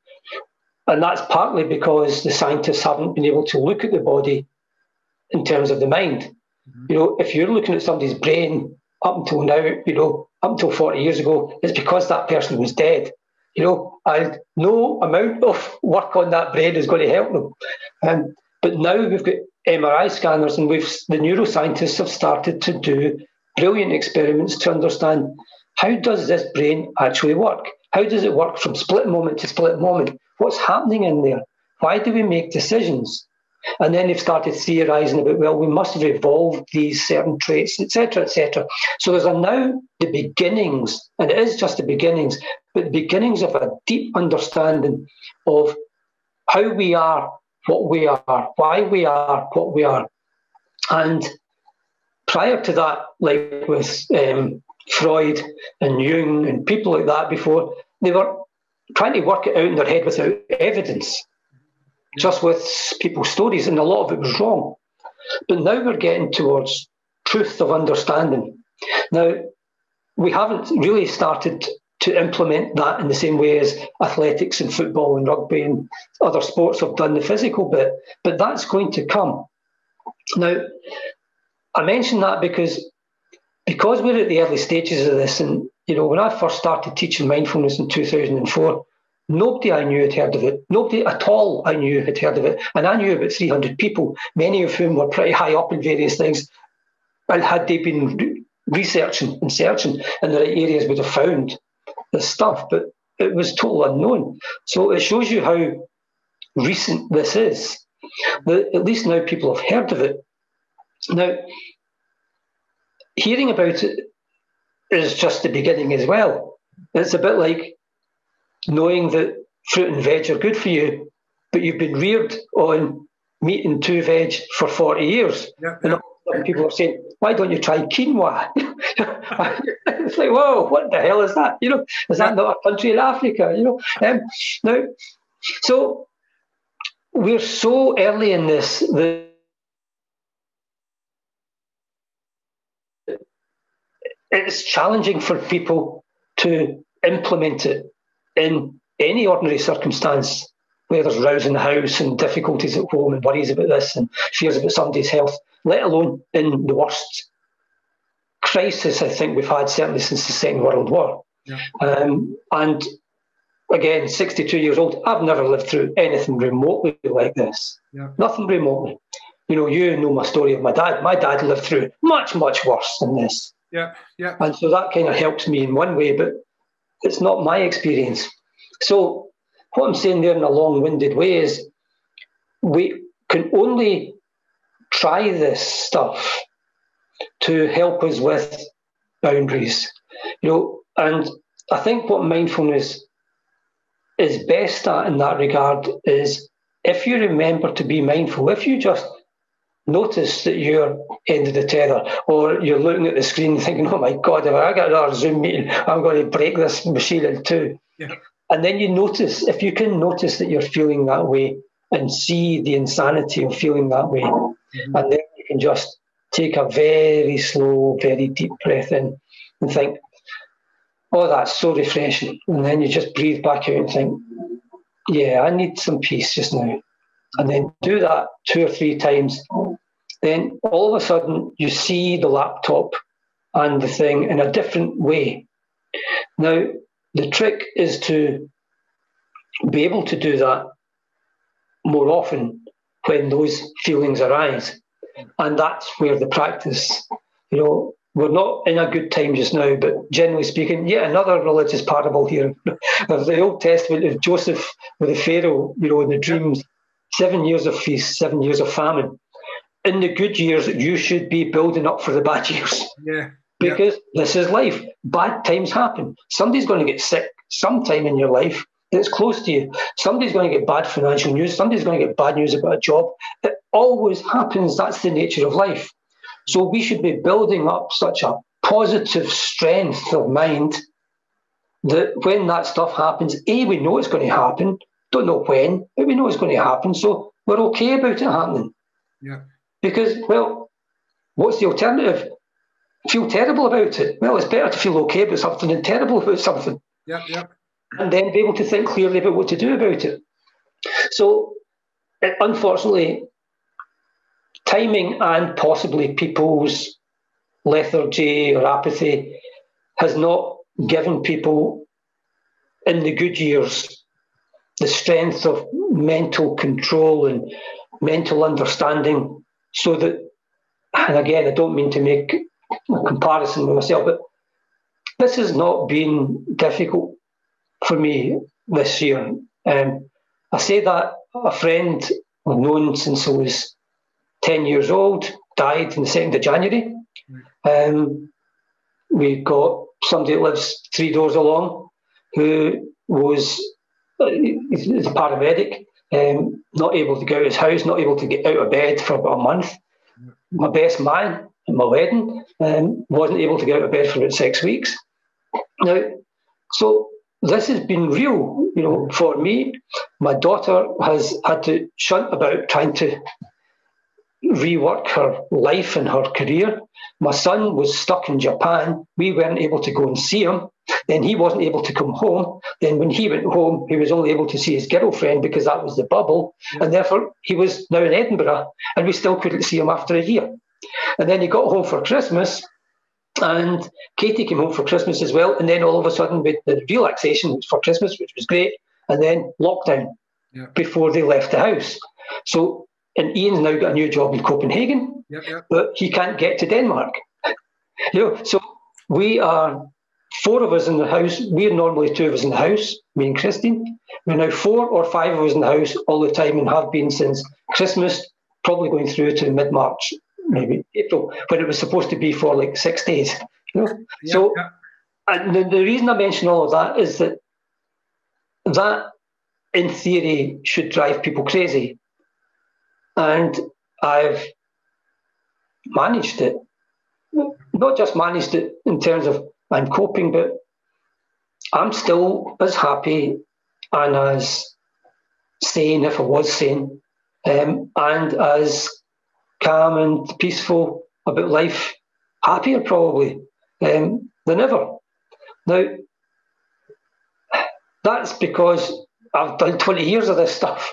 And that's partly because the scientists haven't been able to look at the body in terms of the mind. Mm-hmm. You know, if you're looking at somebody's brain up until now, you know, up until 40 years ago, it's because that person was dead. You know, and no amount of work on that brain is going to help them. Um, but now we've got MRI scanners, and we've the neuroscientists have started to do brilliant experiments to understand how does this brain actually work? How does it work from split moment to split moment? What's happening in there? Why do we make decisions? And then they've started theorizing about, well, we must have evolved these certain traits, etc., etc. So there's a now the beginnings, and it is just the beginnings, but the beginnings of a deep understanding of how we are, what we are, why we are, what we are. And prior to that, like with um, Freud and Jung and people like that before, they were trying to work it out in their head without evidence, just with people's stories, and a lot of it was wrong. But now we're getting towards truth of understanding. Now, we haven't really started to implement that in the same way as athletics and football and rugby and other sports have done the physical bit, but that's going to come. Now, I mention that because because we're at the early stages of this, and you know, when I first started teaching mindfulness in 2004, Nobody I knew had heard of it. Nobody at all I knew had heard of it. And I knew about 300 people, many of whom were pretty high up in various things. And had they been researching and searching in the right areas, would have found this stuff. But it was total unknown. So it shows you how recent this is. That at least now people have heard of it. Now, hearing about it is just the beginning as well. It's a bit like knowing that fruit and veg are good for you, but you've been reared on meat and two veg for 40 years. And people are saying, why don't you try quinoa? [LAUGHS] it's like, whoa, what the hell is that? You know, is that not a country in Africa? You know, um, now, so we're so early in this that it's challenging for people to implement it in any ordinary circumstance where there's rows in the house and difficulties at home and worries about this and fears about somebody's health, let alone in the worst crisis I think we've had certainly since the Second World War. Yeah. Um, and again, 62 years old, I've never lived through anything remotely like this. Yeah. Nothing remotely. You know, you know my story of my dad. My dad lived through much, much worse than this. Yeah, yeah. And so that kind of helps me in one way, but it's not my experience. So, what I'm saying there in a long winded way is we can only try this stuff to help us with boundaries. You know, and I think what mindfulness is best at in that regard is if you remember to be mindful, if you just notice that you're end of the tether or you're looking at the screen thinking, oh my God, if I get another Zoom meeting, I'm going to break this machine in two. Yeah. And then you notice, if you can notice that you're feeling that way and see the insanity of feeling that way, mm-hmm. and then you can just take a very slow, very deep breath in and think, oh, that's so refreshing. And then you just breathe back out and think, yeah, I need some peace just now. And then do that two or three times then all of a sudden you see the laptop and the thing in a different way. Now, the trick is to be able to do that more often when those feelings arise. And that's where the practice, you know, we're not in a good time just now, but generally speaking, yet another religious parable here [LAUGHS] of the Old Testament of Joseph with the Pharaoh, you know, in the dreams, seven years of feast, seven years of famine in the good years, you should be building up for the bad [LAUGHS] years. Yeah. Because yeah. this is life. Bad times happen. Somebody's going to get sick sometime in your life that's close to you. Somebody's going to get bad financial news. Somebody's going to get bad news about a job. It always happens. That's the nature of life. So we should be building up such a positive strength of mind that when that stuff happens, A, we know it's going to happen. Don't know when, but we know it's going to happen. So we're okay about it happening. Yeah. Because, well, what's the alternative? Feel terrible about it. Well, it's better to feel okay about something than terrible about something. Yeah, yeah. And then be able to think clearly about what to do about it. So, uh, unfortunately, timing and possibly people's lethargy or apathy has not given people in the good years the strength of mental control and mental understanding so that, and again, I don't mean to make a comparison with myself, but this has not been difficult for me this year. Um, I say that a friend I've known since I was 10 years old died on the 2nd of January. Um, we got somebody that lives three doors along who was he's a paramedic um, not able to go out of his house, not able to get out of bed for about a month. My best man at my wedding um, wasn't able to get out of bed for about six weeks. Now, so this has been real, you know, for me. My daughter has had to shunt about trying to rework her life and her career. My son was stuck in Japan. We weren't able to go and see him. Then he wasn't able to come home. Then when he went home, he was only able to see his girlfriend because that was the bubble. And therefore, he was now in Edinburgh and we still couldn't see him after a year. And then he got home for Christmas and Katie came home for Christmas as well. And then all of a sudden, with the relaxation for Christmas, which was great, and then lockdown yeah. before they left the house. So, and Ian's now got a new job in Copenhagen, yep, yep. but he can't get to Denmark. you know, so we are four of us in the house. We're normally two of us in the house, me and Christine. We're now four or five of us in the house all the time and have been since Christmas, probably going through to mid March, maybe April, when it was supposed to be for like six days. You know? Yeah, so, and the, the reason I mention all of that is that that, in theory, should drive people crazy. And I've managed it. Not just managed it in terms of I'm coping, but I'm still as happy and as sane, if I was sane, um, and as calm and peaceful about life, happier probably um, than ever. Now, that's because I've done 20 years of this stuff.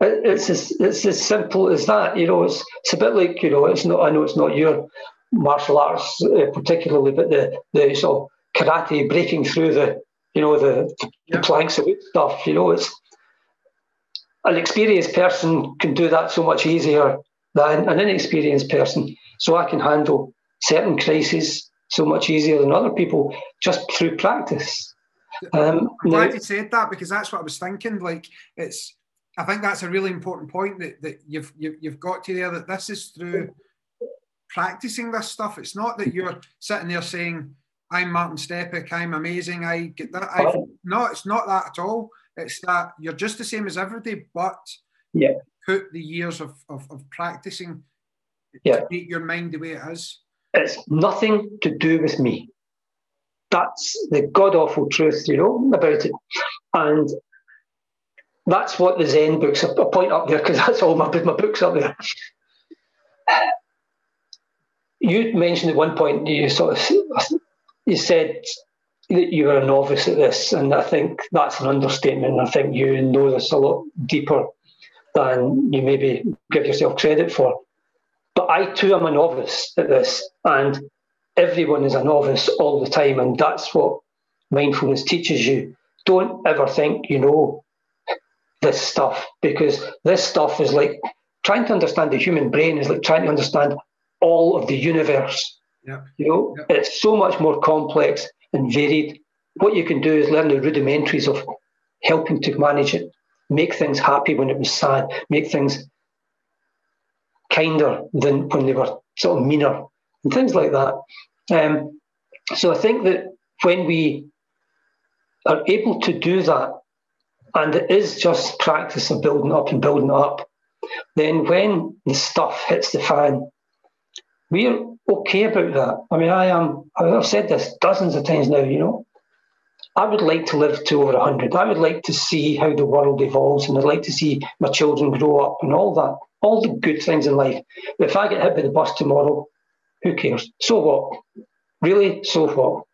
It- It's as, it's as simple as that. You know, it's, it's a bit like, you know, it's not, I know it's not your martial arts uh, particularly, but the, the sort of karate breaking through the, you know, the, Yeah. the planks of stuff, you know, it's an experienced person can do that so much easier than an inexperienced person. So I can handle certain crises so much easier than other people just through practice. Um, I'm now- glad you said that because that's what I was thinking. Like it's, I think that's a really important point that, that you've, you've you've got to there. That this is through practicing this stuff. It's not that you're sitting there saying, "I'm Martin Stepek, I'm amazing, I get that." I, Oh. no, it's not that at all. It's that you're just the same as everybody, but Yeah. put the years of, of, of practicing Yeah. to make your mind the way it is. It's nothing to do with me. That's the god awful truth, you know, about it. And that's what the Zen books, I point up there because that's all my, [LAUGHS] my books up there. You mentioned at one point, you sort of you said that you were a novice at this, and I think that's an understatement. I think you know this a lot deeper than you maybe give yourself credit for. But I too am a novice at this, and everyone is a novice all the time, and that's what mindfulness teaches you. Don't ever think you know this stuff because this stuff is like trying to understand the human brain is like trying to understand all of the universe. Yeah. You know, Yeah. it's so much more complex and varied. What you can do is learn the rudimentaries of helping to manage it, make things happy when it was sad, make things kinder than when they were sort of meaner, and things like that. Um, so I think that when we are able to do that, and it is just practice of building up and building up, then when the stuff hits the fan, we're okay about that. I mean, I am, I've said this dozens of times now, you know. I would like to live to over 100. I would like to see how the world evolves and I'd like to see my children grow up and all that, all the good things in life. But if I get hit by the bus tomorrow, who cares? So what? Really? So what?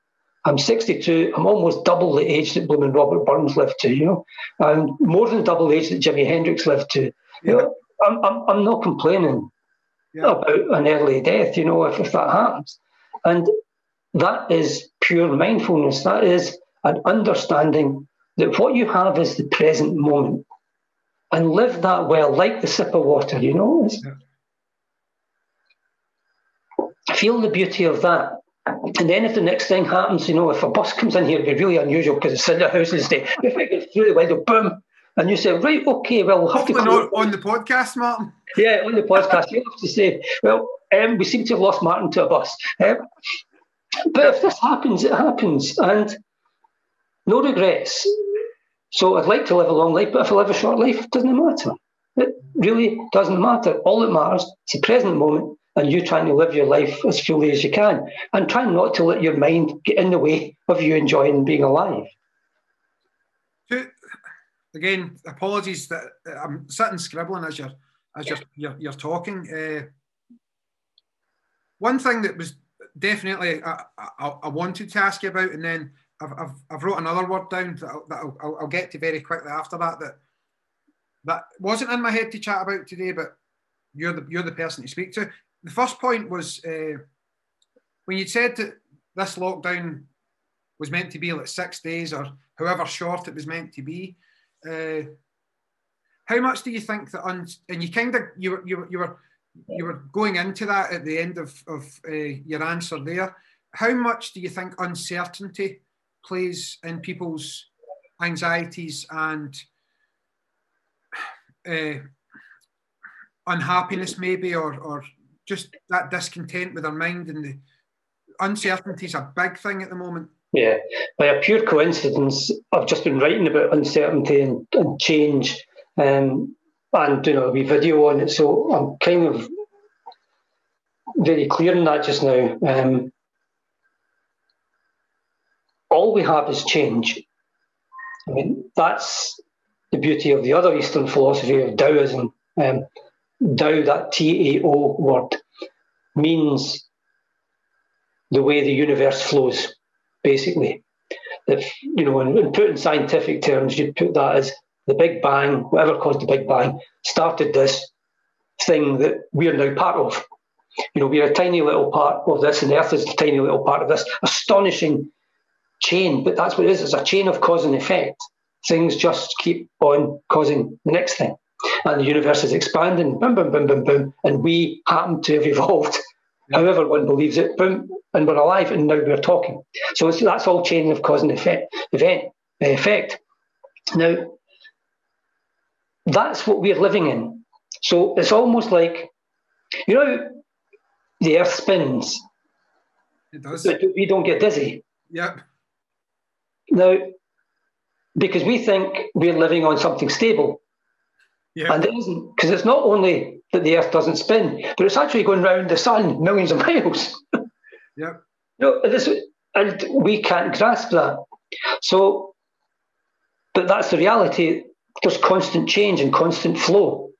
I'm 62. I'm almost double the age that Blooming Robert Burns lived to, you know. I'm more than double the age that Jimi Hendrix lived to. You know, I'm, I'm, I'm not complaining Yeah. about an early death, you know, if, if that happens. And that is pure mindfulness. That is an understanding that what you have is the present moment and live that well, like the sip of water, you know. It's- Feel the beauty of that. And then if the next thing happens, you know, if a bus comes in here, it'd be really unusual because it's in the house and stay. If it goes through the window, boom, and you say, right, okay, well, we'll have to Hopefully close- not on the podcast, Martin. yeah, on the podcast, you have to say, well, um, we seem to have lost Martin to a bus. Um, but if this happens, it happens. And no regrets. So I'd like to live a long life, but if I live a short life, it doesn't matter. It really doesn't matter. All that matters is the present moment and you trying to live your life as fully as you can and trying not to let your mind get in the way of you enjoying being alive. Again, apologies that I'm sitting scribbling as you're as you're you're, you're talking. Uh, one thing that was definitely I, I, I wanted to ask you about, and then I've, I've, I've wrote another word down that, I'll, that I'll, I'll get to very quickly after that. That that wasn't in my head to chat about today, but you're the you're the person to speak to. The first point was uh, when you said that this lockdown was meant to be like six days or however short it was meant to be. uh, how much do you think that un- and you kind of you were you you were you were going into that at the end of of uh, your answer there. How much do you think uncertainty plays in people's anxieties and uh, unhappiness, maybe, or or just that discontent with their mind and the uncertainty is a big thing at the moment. Yeah, by a pure coincidence, I've just been writing about uncertainty and, and change, um, and you know, we video on it. So I'm kind of very clear in that just now. Um, all we have is change. I mean, that's the beauty of the other Eastern philosophy of Taoism. Um, Tao, that T A O word, means the way the universe flows, basically. If, you know, in scientific terms, you'd put that as the Big Bang, whatever caused the Big Bang, started this thing that we are now part of. You know, we're a tiny little part of this, and Earth is a tiny little part of this astonishing chain. But that's what it is it's a chain of cause and effect. Things just keep on causing the next thing. And the universe is expanding, boom, boom, boom, boom, boom. And we happen to have evolved [LAUGHS] however one believes it, boom, and we're alive, and now we're talking. So that's all chain of cause and effect. Event, uh, effect. Now, that's what we're living in. So it's almost like, you know, the Earth spins. It does. But we don't get dizzy. Yep. Now, because we think we're living on something stable. Yeah. And it isn't, because it's not only that the Earth doesn't spin, but it's actually going around the sun millions of [LAUGHS] miles. yeah. No, this, and we can't grasp that. So, but that's the reality. There's constant change and constant flow.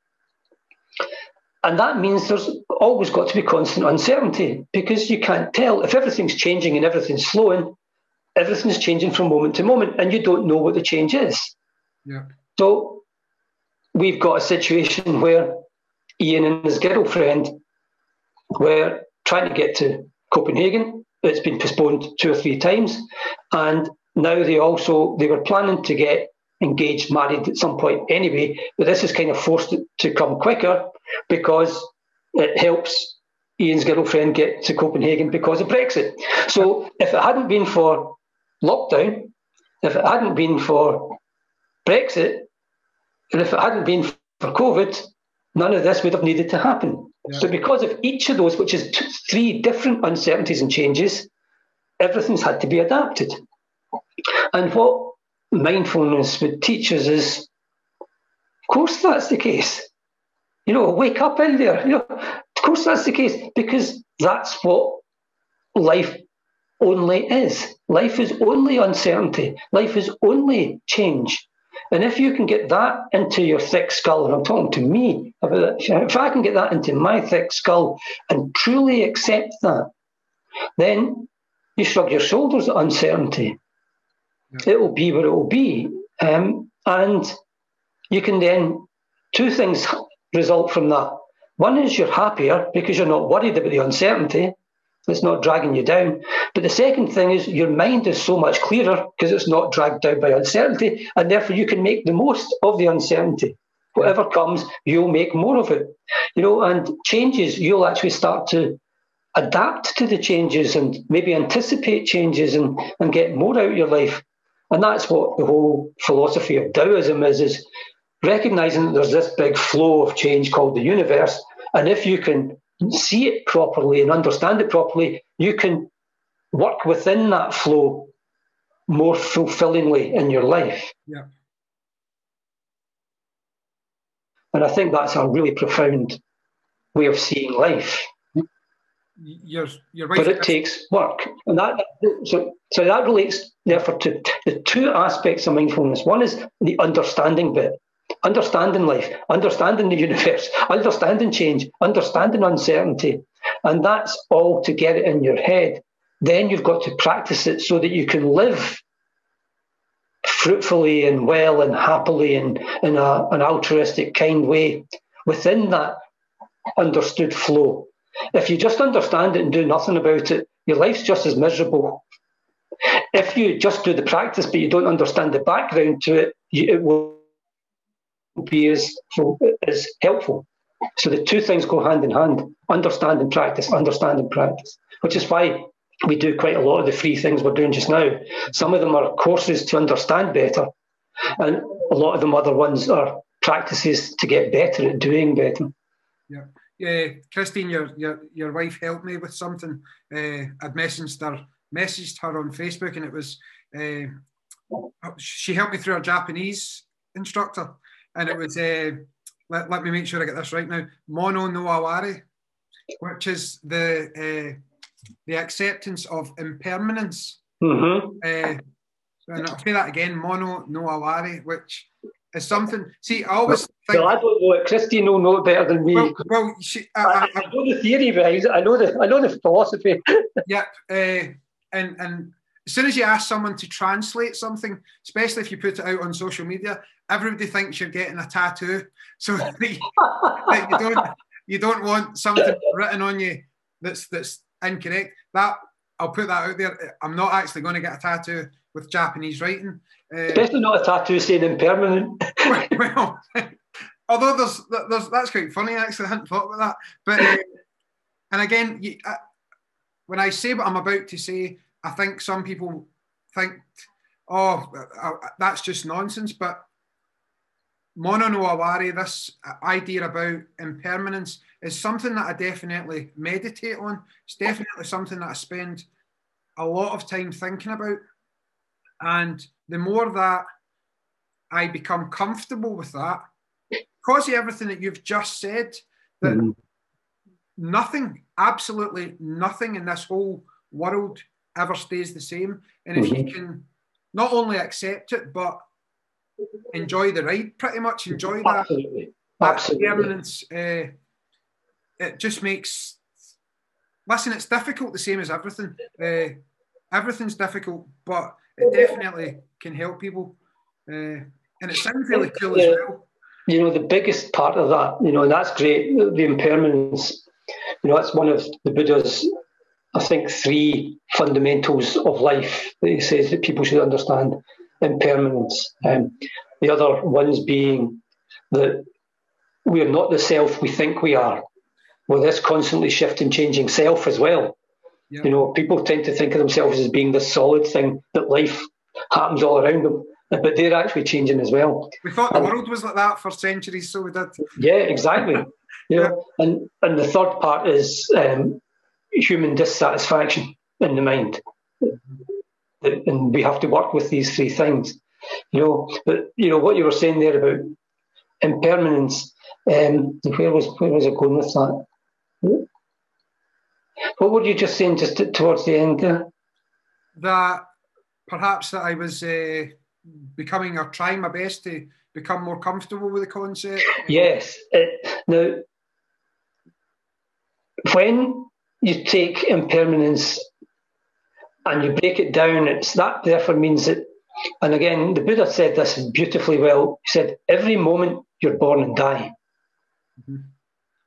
And that means there's always got to be constant uncertainty because you can't tell if everything's changing and everything's slowing, everything's changing from moment to moment, and you don't know what the change is. Yeah. So we've got a situation where Ian and his girlfriend were trying to get to Copenhagen. It's been postponed two or three times, and now they also they were planning to get engaged, married at some point anyway. But this is kind of forced to come quicker because it helps Ian's girlfriend get to Copenhagen because of Brexit. So if it hadn't been for lockdown, if it hadn't been for Brexit, and if it hadn't been for COVID, none of this would have needed to happen. Yeah. So, because of each of those, which is two, three different uncertainties and changes, everything's had to be adapted. And what mindfulness would teach us is, of course, that's the case. You know, wake up in there. You know, of course, that's the case because that's what life only is. Life is only uncertainty. Life is only change. And if you can get that into your thick skull, and I'm talking to me about that, if I can get that into my thick skull and truly accept that, then you shrug your shoulders at uncertainty. Yeah. It will be what it will be. Um, and you can then, two things result from that. One is you're happier because you're not worried about the uncertainty. It's not dragging you down. But the second thing is your mind is so much clearer because it's not dragged down by uncertainty, and therefore you can make the most of the uncertainty. Whatever comes, you'll make more of it. You know, and changes, you'll actually start to adapt to the changes and maybe anticipate changes and, and get more out of your life. And that's what the whole philosophy of Taoism is, is recognizing that there's this big flow of change called the universe. And if you can see it properly and understand it properly, you can work within that flow more fulfillingly in your life. Yeah. And I think that's a really profound way of seeing life. You're, you're right. But it takes work. And that so so that relates therefore to the two aspects of mindfulness. One is the understanding bit understanding life, understanding the universe, understanding change, understanding uncertainty. And that's all to get it in your head. Then you've got to practice it so that you can live fruitfully and well and happily and in a, an altruistic, kind way within that understood flow. If you just understand it and do nothing about it, your life's just as miserable. If you just do the practice but you don't understand the background to it, it will be as, as helpful. So the two things go hand in hand understand and practice, understand and practice, which is why we do quite a lot of the free things we're doing just now. Some of them are courses to understand better, and a lot of them other ones are practices to get better at doing better. Yeah. Yeah, Christine, your your your wife helped me with something. Uh, I'd messaged her messaged her on Facebook, and it was uh, she helped me through a Japanese instructor, and it was uh, let, let me make sure I get this right now. Mono no aware, which is the uh, the acceptance of impermanence. Mm-hmm. Uh, and I'll say that again, mono no aware, which is something. See, I always think. Well, I don't know it. Christine will know it better than me. Well, well she, I, I, I, know the theory, but I know the I know the philosophy. [LAUGHS] yep, uh, and and as soon as you ask someone to translate something, especially if you put it out on social media, everybody thinks you're getting a tattoo. So [LAUGHS] you, you don't you don't want something written on you that's that's incorrect. That I'll put that out there. I'm not actually going to get a tattoo with Japanese writing. Uh, Especially not a tattoo saying impermanent. well, [LAUGHS] although there's, there's that's quite funny. Actually, I hadn't thought about that. But uh, and again, you, uh, when I say what I'm about to say, I think some people think, oh, uh, uh, that's just nonsense. But mono no aware, this idea about impermanence, is something that I definitely meditate on. It's definitely something that I spend a lot of time thinking about. And the more that I become comfortable with that, because of everything that you've just said, that mm-hmm. nothing, absolutely nothing in this whole world ever stays the same. And if mm-hmm. you can not only accept it, but enjoy the ride, pretty much enjoy that. Absolutely. Absolutely. Permanence, uh, it just makes. Listen, it's difficult the same as everything. Uh, everything's difficult, but it definitely can help people. Uh, and it sounds really cool yeah. as well. You know, the biggest part of that, you know, and that's great, the impermanence, you know, that's one of the Buddha's, I think, three fundamentals of life that he says that people should understand impermanence. Um, the other ones being that we are not the self we think we are. Well, this constantly shifting, changing self as well. You know, people tend to think of themselves as being this solid thing that life happens all around them, but they're actually changing as well. We thought the and, world was like that for centuries, so we did. Yeah, exactly. [LAUGHS] you know, yeah. and and the third part is um, human dissatisfaction in the mind, and we have to work with these three things. You know, but you know what you were saying there about impermanence. Um, where was where was it going with that? What were you just saying just towards the end there? That perhaps that I was uh, becoming or trying my best to become more comfortable with the concept. Yes. It, now, when you take impermanence and you break it down, it's that therefore means that, and again, the Buddha said this beautifully well. He said, every moment you're born and die. Mm-hmm.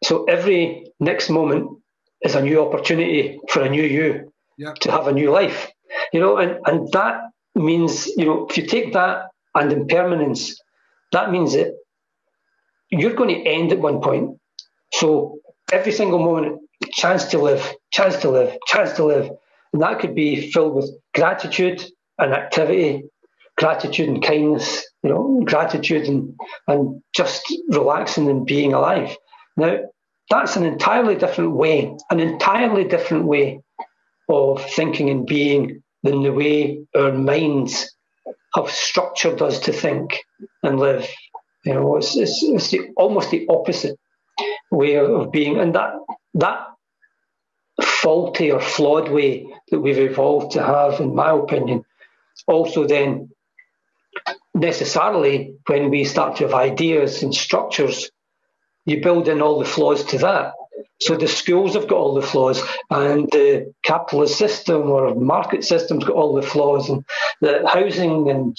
So every next moment is a new opportunity for a new you to have a new life. You know, and, and that means, you know, if you take that and impermanence, that means that you're going to end at one point. So every single moment, chance to live, chance to live, chance to live. And that could be filled with gratitude and activity, gratitude and kindness, you know, gratitude and, and just relaxing and being alive. Now, that's an entirely different way, an entirely different way of thinking and being than the way our minds have structured us to think and live. You know, it's, it's, it's the, almost the opposite way of being, and that that faulty or flawed way that we've evolved to have, in my opinion, also then necessarily when we start to have ideas and structures you build in all the flaws to that. So the schools have got all the flaws, and the capitalist system or market system's got all the flaws, and the housing and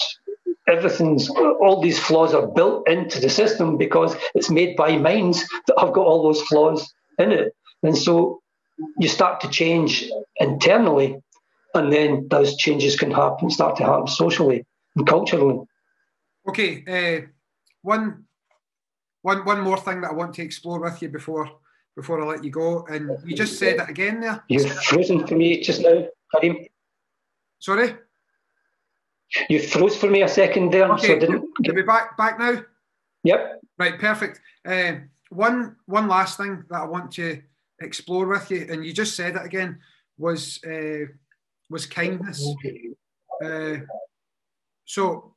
everything's all these flaws are built into the system because it's made by minds that have got all those flaws in it. And so you start to change internally, and then those changes can happen, start to happen socially and culturally. Okay, uh, one one one more thing that I want to explore with you before before I let you go, and you just said it again there. You've frozen for me just now, Karim. Sorry. You froze for me a second there, okay. so I didn't. Can we back back now? Yep. Right, perfect. Uh, one one last thing that I want to explore with you, and you just said it again, was uh, was kindness. Uh, so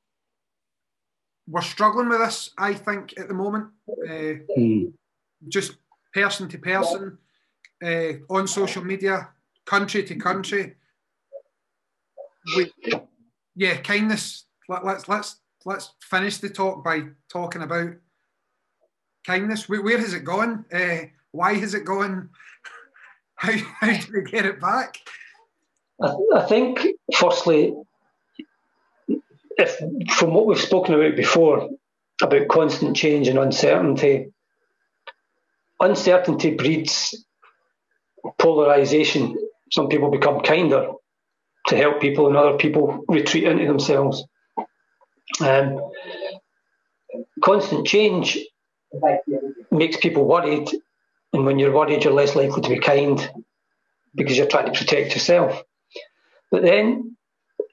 we're struggling with this, I think, at the moment. Uh, mm. Just person to person, uh, on social media, country to country. We, yeah, kindness. Let, let's let's let's finish the talk by talking about kindness. Where, where has it gone? Uh, why is it going? [LAUGHS] How, how do we get it back? I, think, firstly, if from what we've spoken about before, about constant change and uncertainty, uncertainty breeds polarization. Some people become kinder to help people, and other people retreat into themselves. Um, constant change makes people worried, and when you're worried, you're less likely to be kind because you're trying to protect yourself. But then,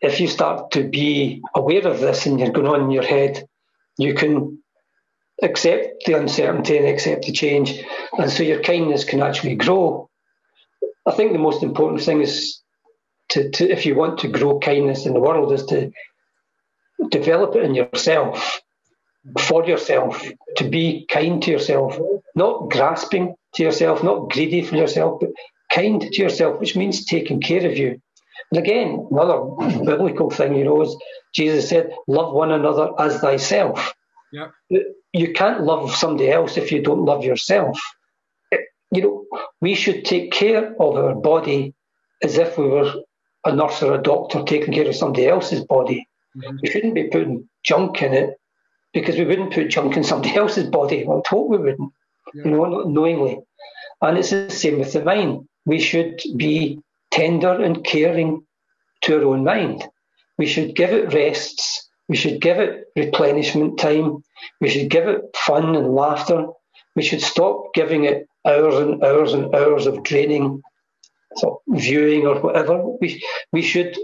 if you start to be aware of this and you're going on in your head, you can accept the uncertainty and accept the change, and so your kindness can actually grow. I think the most important thing is to, to if you want to grow kindness in the world, is to develop it in yourself, for yourself, to be kind to yourself, not grasping to yourself, not greedy for yourself, but kind to yourself, which means taking care of you. And again, another [CLEARS THROAT] biblical thing, you know, is Jesus said, Love one another as thyself. Yeah. You can't love somebody else if you don't love yourself. You know, we should take care of our body as if we were a nurse or a doctor taking care of somebody else's body. Mm-hmm. We shouldn't be putting junk in it because we wouldn't put junk in somebody [LAUGHS] else's body. I hope we wouldn't. You know, knowingly. And it's the same with the mind. We should be tender and caring to our own mind. We should give it rests. We should give it replenishment time. We should give it fun and laughter. We should stop giving it hours and hours and hours of draining so viewing or whatever. We, we should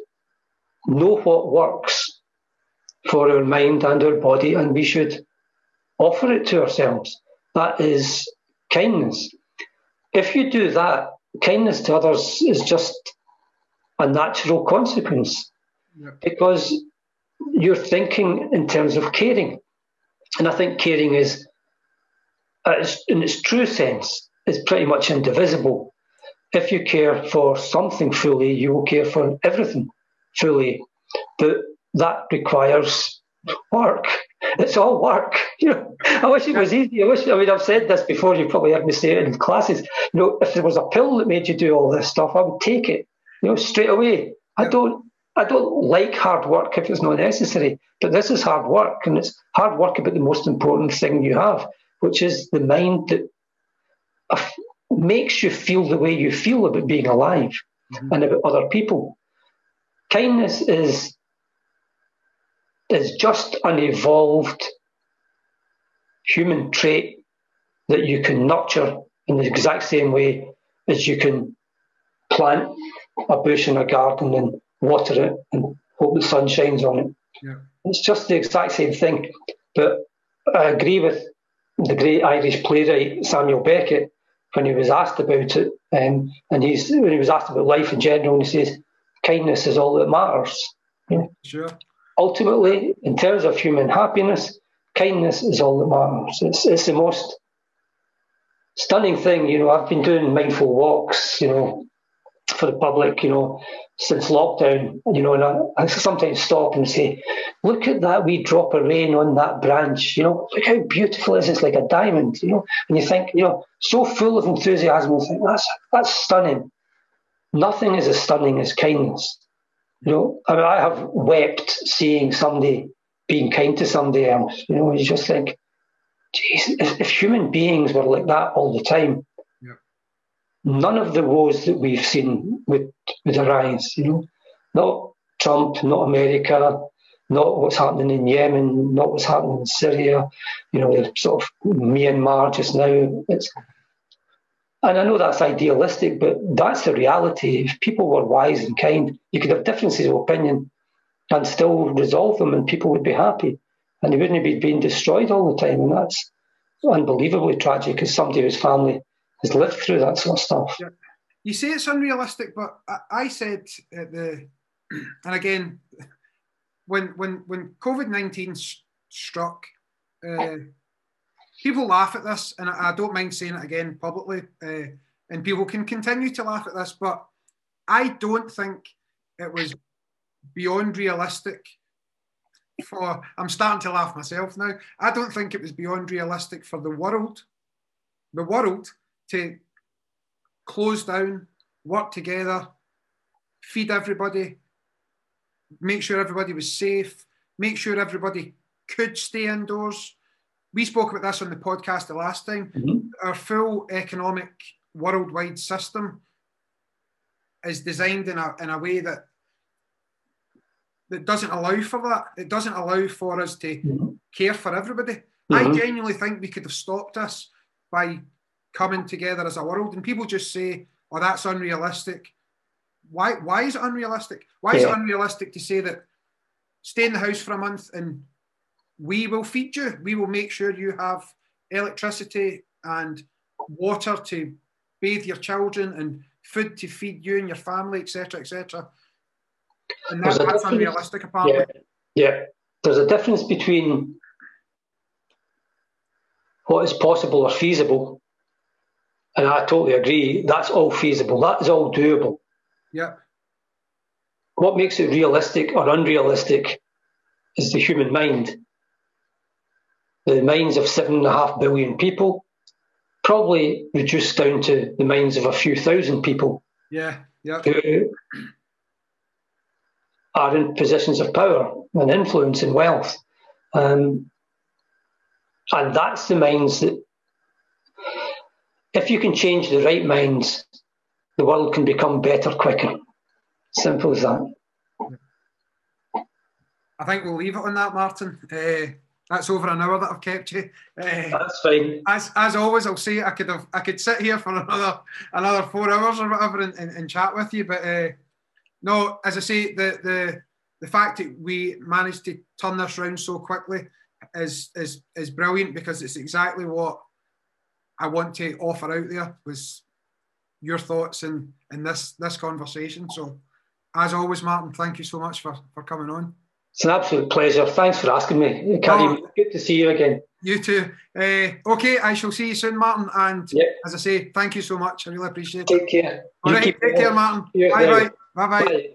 know what works for our mind and our body, and we should offer it to ourselves. That is kindness. If you do that, kindness to others is just a natural consequence because you're thinking in terms of caring. And I think caring is, in its true sense, is pretty much indivisible. If you care for something fully, you will care for everything fully. But that requires work. It's all work. [LAUGHS] You know, I wish it was easy. I wish. I mean, I've said this before. You've probably heard me say it in classes. You know, if there was a pill that made you do all this stuff, I would take it. You know, straight away. I don't. I don't like hard work if it's not necessary. But this is hard work, and it's hard work about the most important thing you have, which is the mind that makes you feel the way you feel about being alive mm-hmm. and about other people. Kindness is is just an evolved human trait that you can nurture in the exact same way as you can plant a bush in a garden and water it and hope the sun shines on it. Yeah. It's just the exact same thing. But I agree with the great Irish playwright Samuel Beckett when he was asked about it, um, and he's when he was asked about life in general, and he says, "Kindness is all that matters." Yeah. Sure ultimately, in terms of human happiness, kindness is all that matters. It's, it's the most stunning thing. You know, I've been doing mindful walks, you know, for the public, you know, since lockdown, you know, and I, I, sometimes stop and say, look at that wee drop of rain on that branch, you know, look how beautiful it is. It's like a diamond, you know, and you think, you know, so full of enthusiasm, you think, that's, that's stunning. Nothing is as stunning as kindness. You know, I mean, I have wept seeing somebody being kind to somebody else. You know, you just think, geez, if, if human beings were like that all the time, yeah. none of the woes that we've seen would would arise. You know, not Trump, not America, not what's happening in Yemen, not what's happening in Syria, you know, sort of Myanmar just now. It's, and I know that's idealistic, but that's the reality. If people were wise and kind, you could have differences of opinion and still resolve them, and people would be happy, and they wouldn't be being destroyed all the time. And that's unbelievably tragic as somebody whose family has lived through that sort of stuff. Yeah. You say it's unrealistic, but I, said at the, and again, when when when COVID nineteen struck, uh, people laugh at this, and I, don't mind saying it again publicly, uh, and people can continue to laugh at this, but I don't think it was beyond realistic for. I'm starting to laugh myself now. I don't think it was beyond realistic for the world, the world, to close down, work together, feed everybody, make sure everybody was safe, make sure everybody could stay indoors. We spoke about this on the podcast the last time. Mm-hmm. Our full economic worldwide system is designed in a, in a way that that doesn't allow for that. It doesn't allow for us to mm-hmm. care for everybody. Mm-hmm. I genuinely think we could have stopped this by coming together as a world. And people just say, "Oh, that's unrealistic." why why is it unrealistic? Why is it unrealistic to say that stay in the house for a month and we will feed you. We will make sure you have electricity and water to bathe your children and food to feed you and your family, etc., etc. And that, that's unrealistic, apparently. Yeah. yeah, there's a difference between what is possible or feasible, and I totally agree. That's all feasible. That is all doable. Yeah. What makes it realistic or unrealistic is the human mind. The minds of seven and a half billion people, probably reduced down to the minds of a few thousand people. Yeah, yeah. Who are in positions of power and influence and wealth. Um, and that's the minds that, if you can change the right minds, the world can become better quicker. Simple as that. I think we'll leave it on that, Martin. Uh, that's over an hour that I've kept you. Uh, that's fine. As as always, I'll say I could have I could sit here for another another four hours or whatever and, and, and chat with you, but uh, no, as I say, the the the fact that we managed to turn this round so quickly is is is brilliant because it's exactly what I want to offer out there was your thoughts in in this this conversation. So, as always, Martin, thank you so much for for coming on. It's an absolute pleasure. Thanks for asking me, Karim. Oh, good to see you again. You too. Uh, okay, I shall see you soon, Martin. And yep. as I say, thank you so much. I really appreciate it. Take care. All right, take care, Martin. Bye bye. Bye bye.